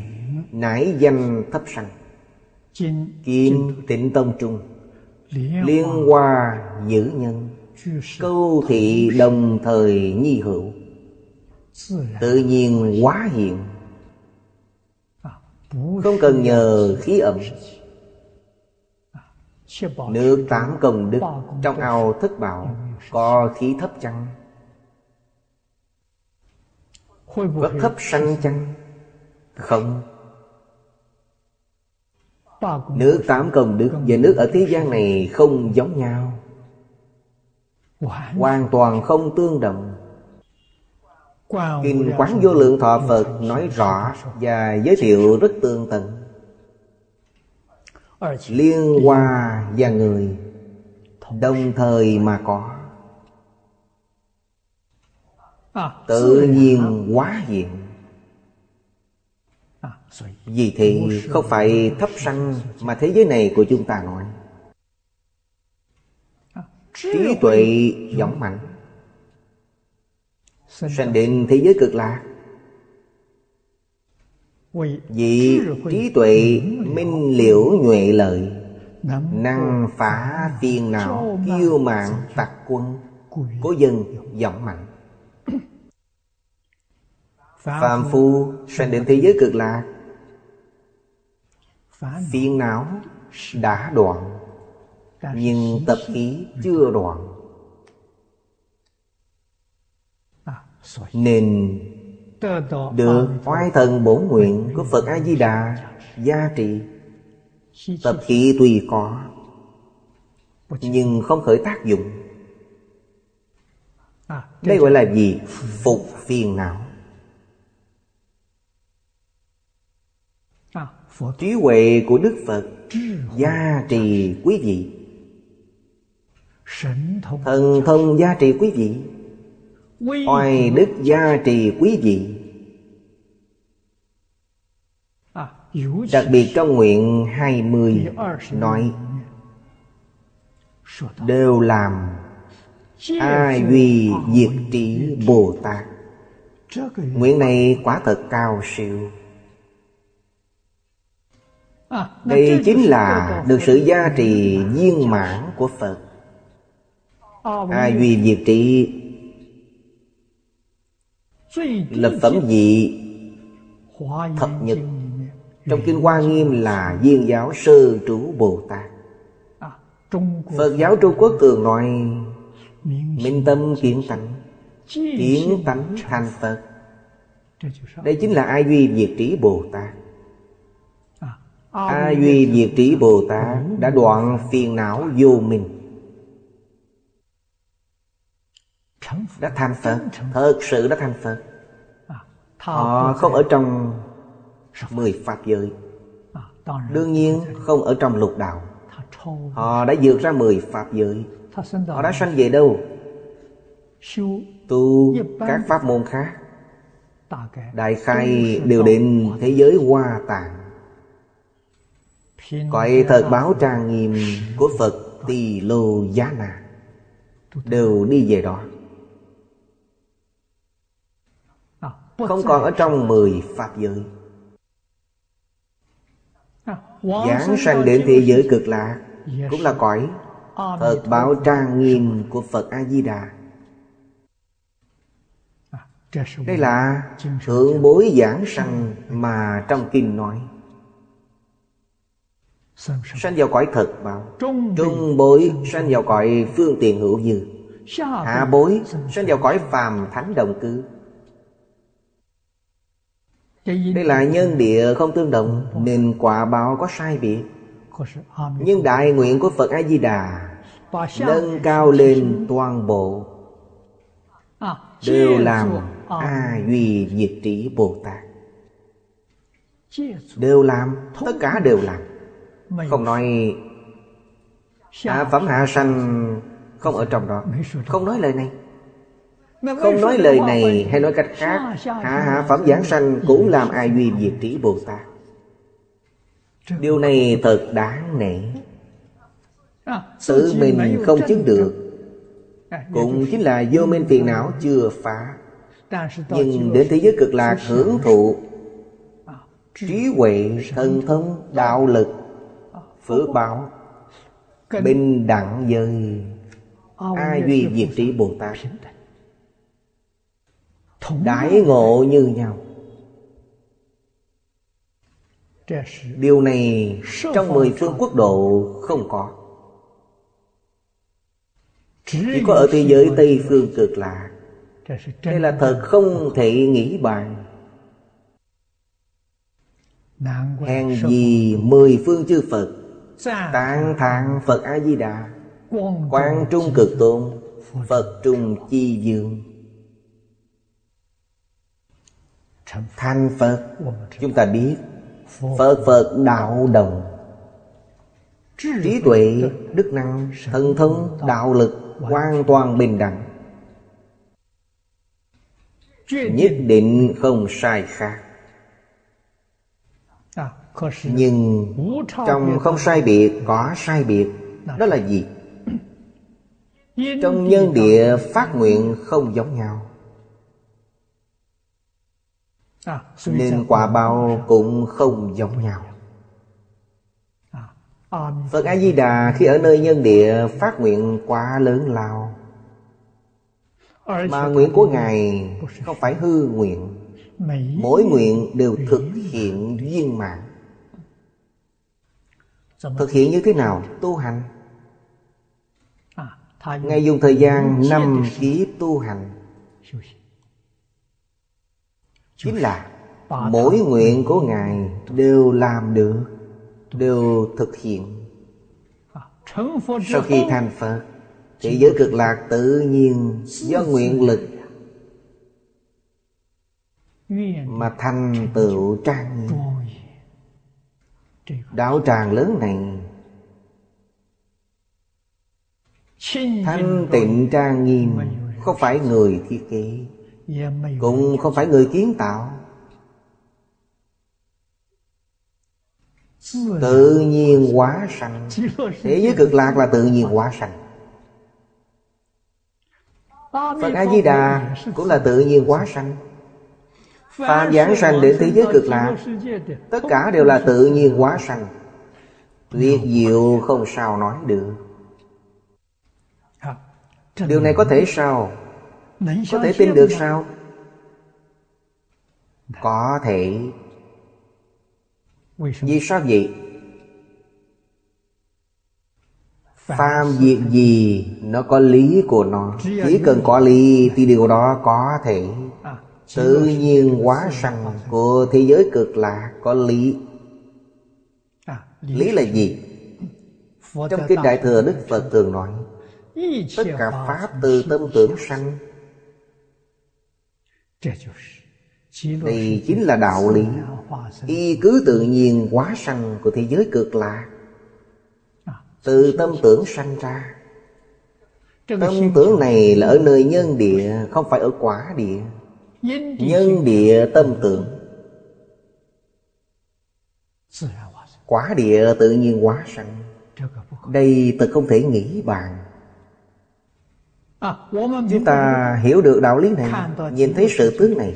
Nãi danh thấp sanh Kim tịnh tông trung Liên hoa giữ nhân. Câu thị đồng thời nhi hữu Tự nhiên quá hiện. Không cần nhờ khí ẩm. Nước tám công đức Trong ao thất bảo Có khí thấp chăng có thấp sanh chăng? Không. Nước tám công đức và nước ở thế gian này không giống nhau. Hoàn toàn không tương đồng. Kinh Quán Vô Lượng Thọ Phật nói rõ Và giới thiệu rất tương tận. Liên hoa và người Đồng thời mà có Tự nhiên quá hiện Vì thì không phải thấp sanh Mà thế giới này của chúng ta nói. Trí tuệ dõng mạnh. Sanh đến thế giới cực lạc. Vì trí tuệ minh liễu nhuệ lợi. Năng phá phiền não Kiêu mạng tặc quân Cố dân giọng mạnh Phạm phu sanh đến thế giới cực lạc. Phiền não đã đoạn Nhưng tập khí chưa đoạn. Nên được oai thần bổn nguyện của Phật A-di-đà gia trị Tập khí tuy có Nhưng không khởi tác dụng. Đây gọi là gì? Phục phiền não Trí huệ của Đức Phật Gia trì quý vị. Thần thông gia trì quý vị. Oai đức gia trì quý vị. Đặc biệt trong nguyện 20 nói Đều làm A duy diệt trí Bồ Tát. Nguyện này quả thật cao siêu Đây chính là được sự gia trì viên mãn của Phật. A duy diệt trị Lập phẩm dị Thập nhật. Trong Kinh Hoa Nghiêm là viên giáo sơ trú Bồ Tát. Phật giáo Trung Quốc thường nói Minh tâm kiến tánh Kiến tánh thành Phật. Đây chính là ai duy diệt trí Bồ Tát A duy diệt trí Bồ Tát Đã đoạn phiền não vô minh Đã thành Phật. Thật sự đã thành Phật. Họ không ở trong Mười Pháp giới. Đương nhiên không ở trong lục đạo. Họ đã vượt ra mười Pháp giới. Họ đã sanh về đâu? Tu các pháp môn khác. Đại khai đều đến thế giới hoa tạng Cõi thật báo trang nghiêm của Phật Tỳ Lô Giá Na. Đều đi về đó. Không còn ở trong mười Pháp giới. Giảng sanh đến thế giới cực lạc Cũng là cõi Thật báo trang nghiêm của Phật A-di-đà Đây là thượng bối giảng sanh mà trong kinh nói Sanh vào cõi thật báo Trung bối sanh vào cõi phương tiện hữu dư. Hạ bối sanh vào cõi phàm thánh đồng cư. Đây là nhân địa không tương đồng Nên quả báo có sai biệt Nhưng đại nguyện của Phật A-di-đà Nâng cao lên toàn bộ. Đều làm A Duy Diệt Trí Bồ Tát. Đều làm Tất cả đều làm Không nói Hạ phẩm hạ sanh Không ở trong đó. Không nói lời này. Không nói lời này hay nói cách khác Hạ hạ phẩm giảng sanh cũng làm ai duy diệt trí Bồ Tát. Điều này thật đáng nể. Tự mình không chứng được. Cũng chính là vô minh phiền não chưa phá. Nhưng đến thế giới cực lạc hưởng thụ Trí huệ, thần thông, đạo lực Phước báo. Bình đẳng giới. Ai duy diệt trí Bồ Tát Đãi ngộ như nhau. Điều này trong mười phương quốc độ không có. Chỉ có ở thế giới Tây phương cực lạ. Đây là thật không thể nghĩ bàn Hèn gì mười phương chư Phật Tạng thạng Phật A-di-đà. Quang trung cực tôn Phật trung chi dương Thành Phật. Chúng ta biết Phật. Phật đạo đồng. Trí tuệ, đức năng, thần thông, đạo lực Hoàn toàn bình đẳng. Nhất định không sai khác Nhưng trong không sai biệt có sai biệt. Đó là gì? Trong nhân địa phát nguyện không giống nhau. Nên quả báo cũng không giống nhau. Phật A-di-đà khi ở nơi nhân địa phát nguyện quá lớn lao. Mà nguyện của Ngài không phải hư nguyện. Mỗi nguyện đều thực hiện viên mãn Thực hiện như thế nào? Tu hành. Ngài dùng thời gian năm kiếp tu hành. Chính là Mỗi nguyện của Ngài đều làm được Đều thực hiện. Sau khi thành Phật Thế giới cực lạc tự nhiên Do nguyện lực Mà thành tựu trang nghiêm Đạo tràng lớn này. Thanh tịnh trang nghiêm Không phải người thiết kế? Cũng không phải người kiến tạo. Tự nhiên hóa sanh. Thế giới cực lạc là tự nhiên hóa sanh. Phật A-di-đà cũng là tự nhiên hóa sanh Phàm giảng sanh đến thế giới cực lạc. Tất cả đều là tự nhiên hóa sanh. Tuyệt diệu không sao nói được. Điều này có thể sao? Có thể tin được sao? Có thể. Vì sao vậy? Phàm việc gì nó có lý của nó? Chỉ cần có lý thì điều đó có thể Tự nhiên hóa sanh của thế giới cực lạc có lý. Lý là gì? Trong Kinh Đại Thừa Đức Phật thường nói Tất cả Pháp từ tâm tưởng sanh. Đây chính là đạo lý. Y cứ tự nhiên hóa sanh của thế giới cực lạc Từ tâm tưởng sanh ra. Tâm tưởng này là ở nơi nhân địa Không phải ở quả địa Nhân địa tâm tưởng. Quả địa tự nhiên hóa sanh. Đây thật không thể nghĩ bàn. Chúng ta hiểu được đạo lý này Nhìn thấy sự tướng này.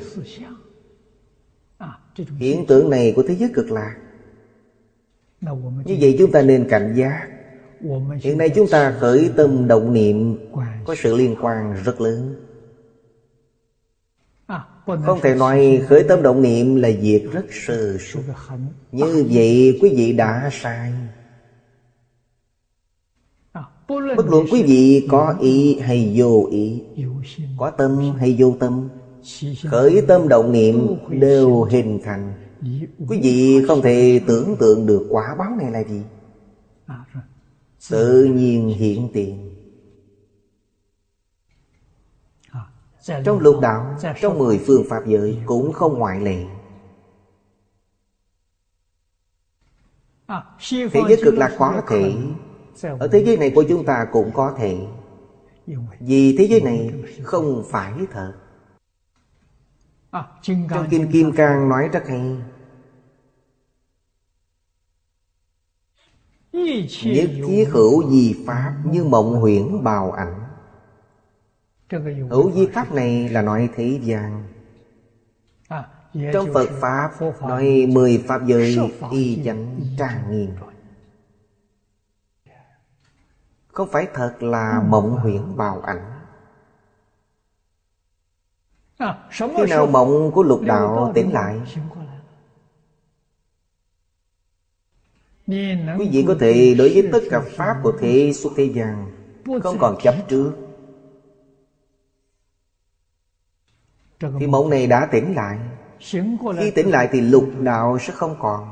Hiện tượng này của thế giới cực lạc. Như vậy chúng ta nên cảnh giác. Hiện nay chúng ta khởi tâm động niệm Có sự liên quan rất lớn không thể nói khởi tâm động niệm là việc rất sơ suất. Như vậy quý vị đã sai. Bất luận quý vị có ý hay vô ý, Có tâm hay vô tâm, Khởi tâm động niệm đều hình thành. Quý vị không thể tưởng tượng được quả báo này là gì. Tự nhiên hiện tiền. Trong lục đạo, Trong mười phương Pháp giới Cũng không ngoại lệ. Thế giới cực lạc có thể. Ở thế giới này của chúng ta cũng có thể. Vì thế giới này không phải thật. Trong Kinh Kim Cang nói rất hay. Nhất thiết hữu di pháp như mộng huyễn bào ảnh. Hữu di pháp này là nói thế gian. Trong Phật Pháp nói mười Pháp giới y chánh trang nghiêm. Không phải thật là mộng huyễn bào ảnh? Khi nào mộng của lục đạo tỉnh lại? Quý vị có thể đối với tất cả Pháp của thế suốt thế gian Không còn chấp trước Thì mộng này đã tỉnh lại. Khi tỉnh lại thì lục đạo sẽ không còn.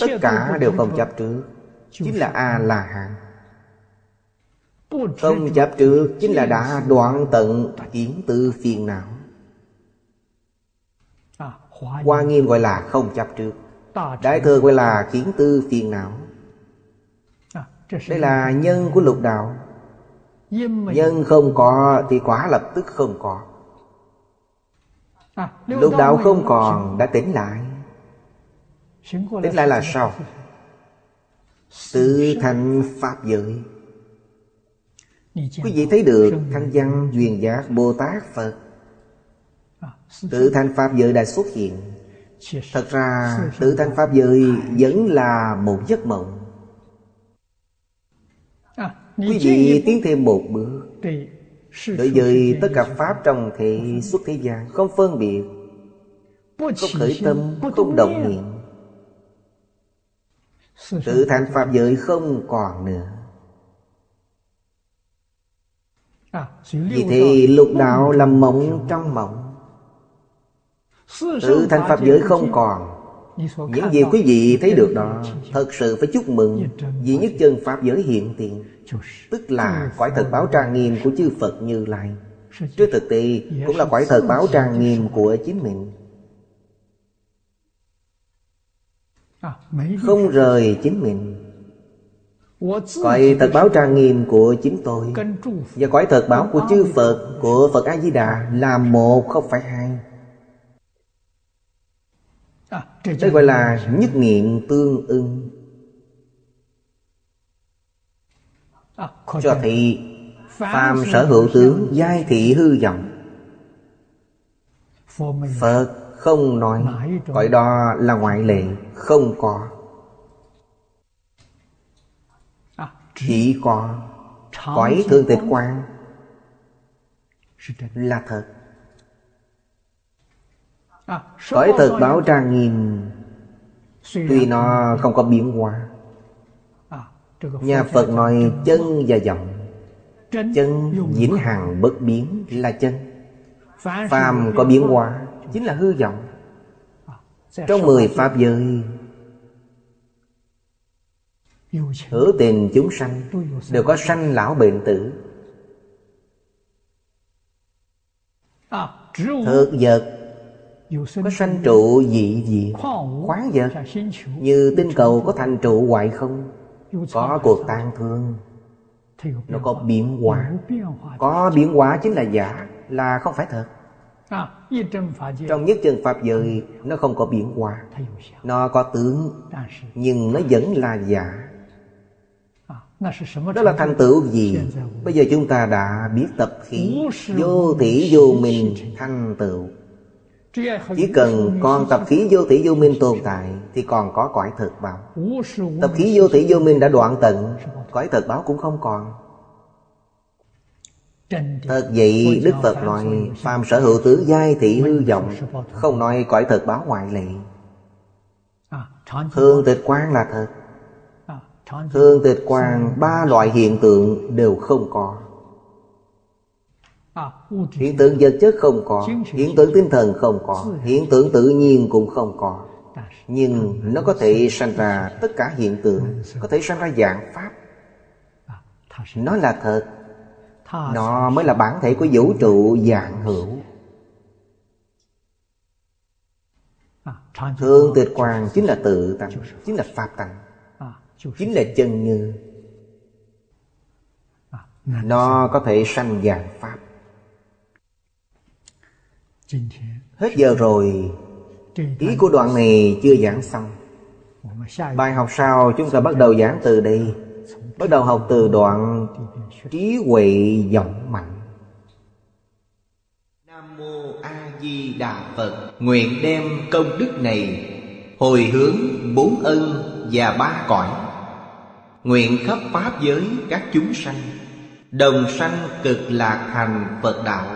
Tất cả đều không chấp trước. Chính là A-la-hán Không chấp trước Chính là đã đoạn tận kiến tư phiền não. Hoa nghiêm gọi là không chấp trước. Đại thừa gọi là kiến tư phiền não. Đây là nhân của lục đạo Nhân không có thì quả lập tức không có. Lục đạo không còn đã tỉnh lại. Tỉnh lại là sao? Tự thành Pháp giới. Quý vị thấy được Thanh văn duyên giác Bồ Tát Phật. Tự thành Pháp giới đã xuất hiện. Thật ra tự thành Pháp giới vẫn là một giấc mộng. à, Quý vị tiến thêm một bước. Đối với tất cả Pháp trong thể xuất thế gian Không phân biệt Không khởi tâm, không động niệm. Tự thành Pháp giới không còn nữa. À, Vì thế lục đạo làm mộng trong mộng. Tự thành Pháp giới không còn những gì quý vị thấy được đó, Thật sự phải chúc mừng Vì nhất chân Pháp giới hiện tiền. Tức là cõi thật báo trang nghiêm của chư Phật Như Lai. Trước thực tế, cũng là cõi thật báo trang nghiêm của chính mình. Không rời chính mình. Cõi thật báo trang nghiêm của chính tôi Và cõi thật báo của chư Phật, Của Phật A-di-đà Là một, không phải hai đây gọi là nhất niệm tương ưng. Cho thị Phàm sở hữu tướng Giai thị hư vọng. Phật không nói Gọi đó là ngoại lệ Không có. Chỉ có Cõi thương tịch quan Là thật Cõi thật báo trang nghiêm. Tuy nó không có biến hóa. Nhà Phật nói chân và vọng Chân vĩnh hằng bất biến là chân. Phàm có biến hóa Chính là hư vọng Trong mười Pháp giới Hữu tình chúng sanh Đều có sanh lão bệnh tử. Thực vật có sanh trụ dị dị Khoáng vật Như tinh cầu có thành trụ hoại không Có cuộc tan thương Nó có biến hóa Có biến hóa chính là giả Là không phải thật。Trong nhất chân Pháp giới Nó không có biến hóa Nó có tướng Nhưng nó vẫn là giả。đó là thành tựu gì Bây giờ chúng ta đã biết tập khí Vô thị vô minh thành tựu chỉ cần còn tập khí vô tỷ vô minh tồn tại Thì còn có cõi thực báo. Tập khí vô tỷ vô minh đã đoạn tận, Cõi thực báo cũng không còn. Thật vậy, Đức Phật nói, Phàm sở hữu tứ giai thị hư vọng, Không nói cõi thực báo ngoại lệ. Thường tịch quan là thật. Thường tịch quan Ba loại hiện tượng đều không có. Hiện tượng vật chất không có Hiện tượng tinh thần không có Hiện tượng tự nhiên cũng không có. Nhưng nó có thể sanh ra tất cả hiện tượng Có thể sanh ra dạng Pháp. Nó là thật. Nó mới là bản thể của vũ trụ dạng hữu. Thương tuyệt quang chính là tự tánh Chính là Pháp tánh. Chính là chân như. Nó có thể sanh dạng Pháp Hết giờ rồi. Ý của đoạn này chưa giảng xong. Bài học sau chúng ta bắt đầu giảng từ đây. Bắt đầu học từ đoạn Trí huệ vọng mạnh. Nam Mô A Di Đà Phật. Nguyện đem công đức này Hồi hướng bốn ân và ba cõi. Nguyện khắp Pháp giới các chúng sanh, Đồng sanh cực lạc thành Phật đạo.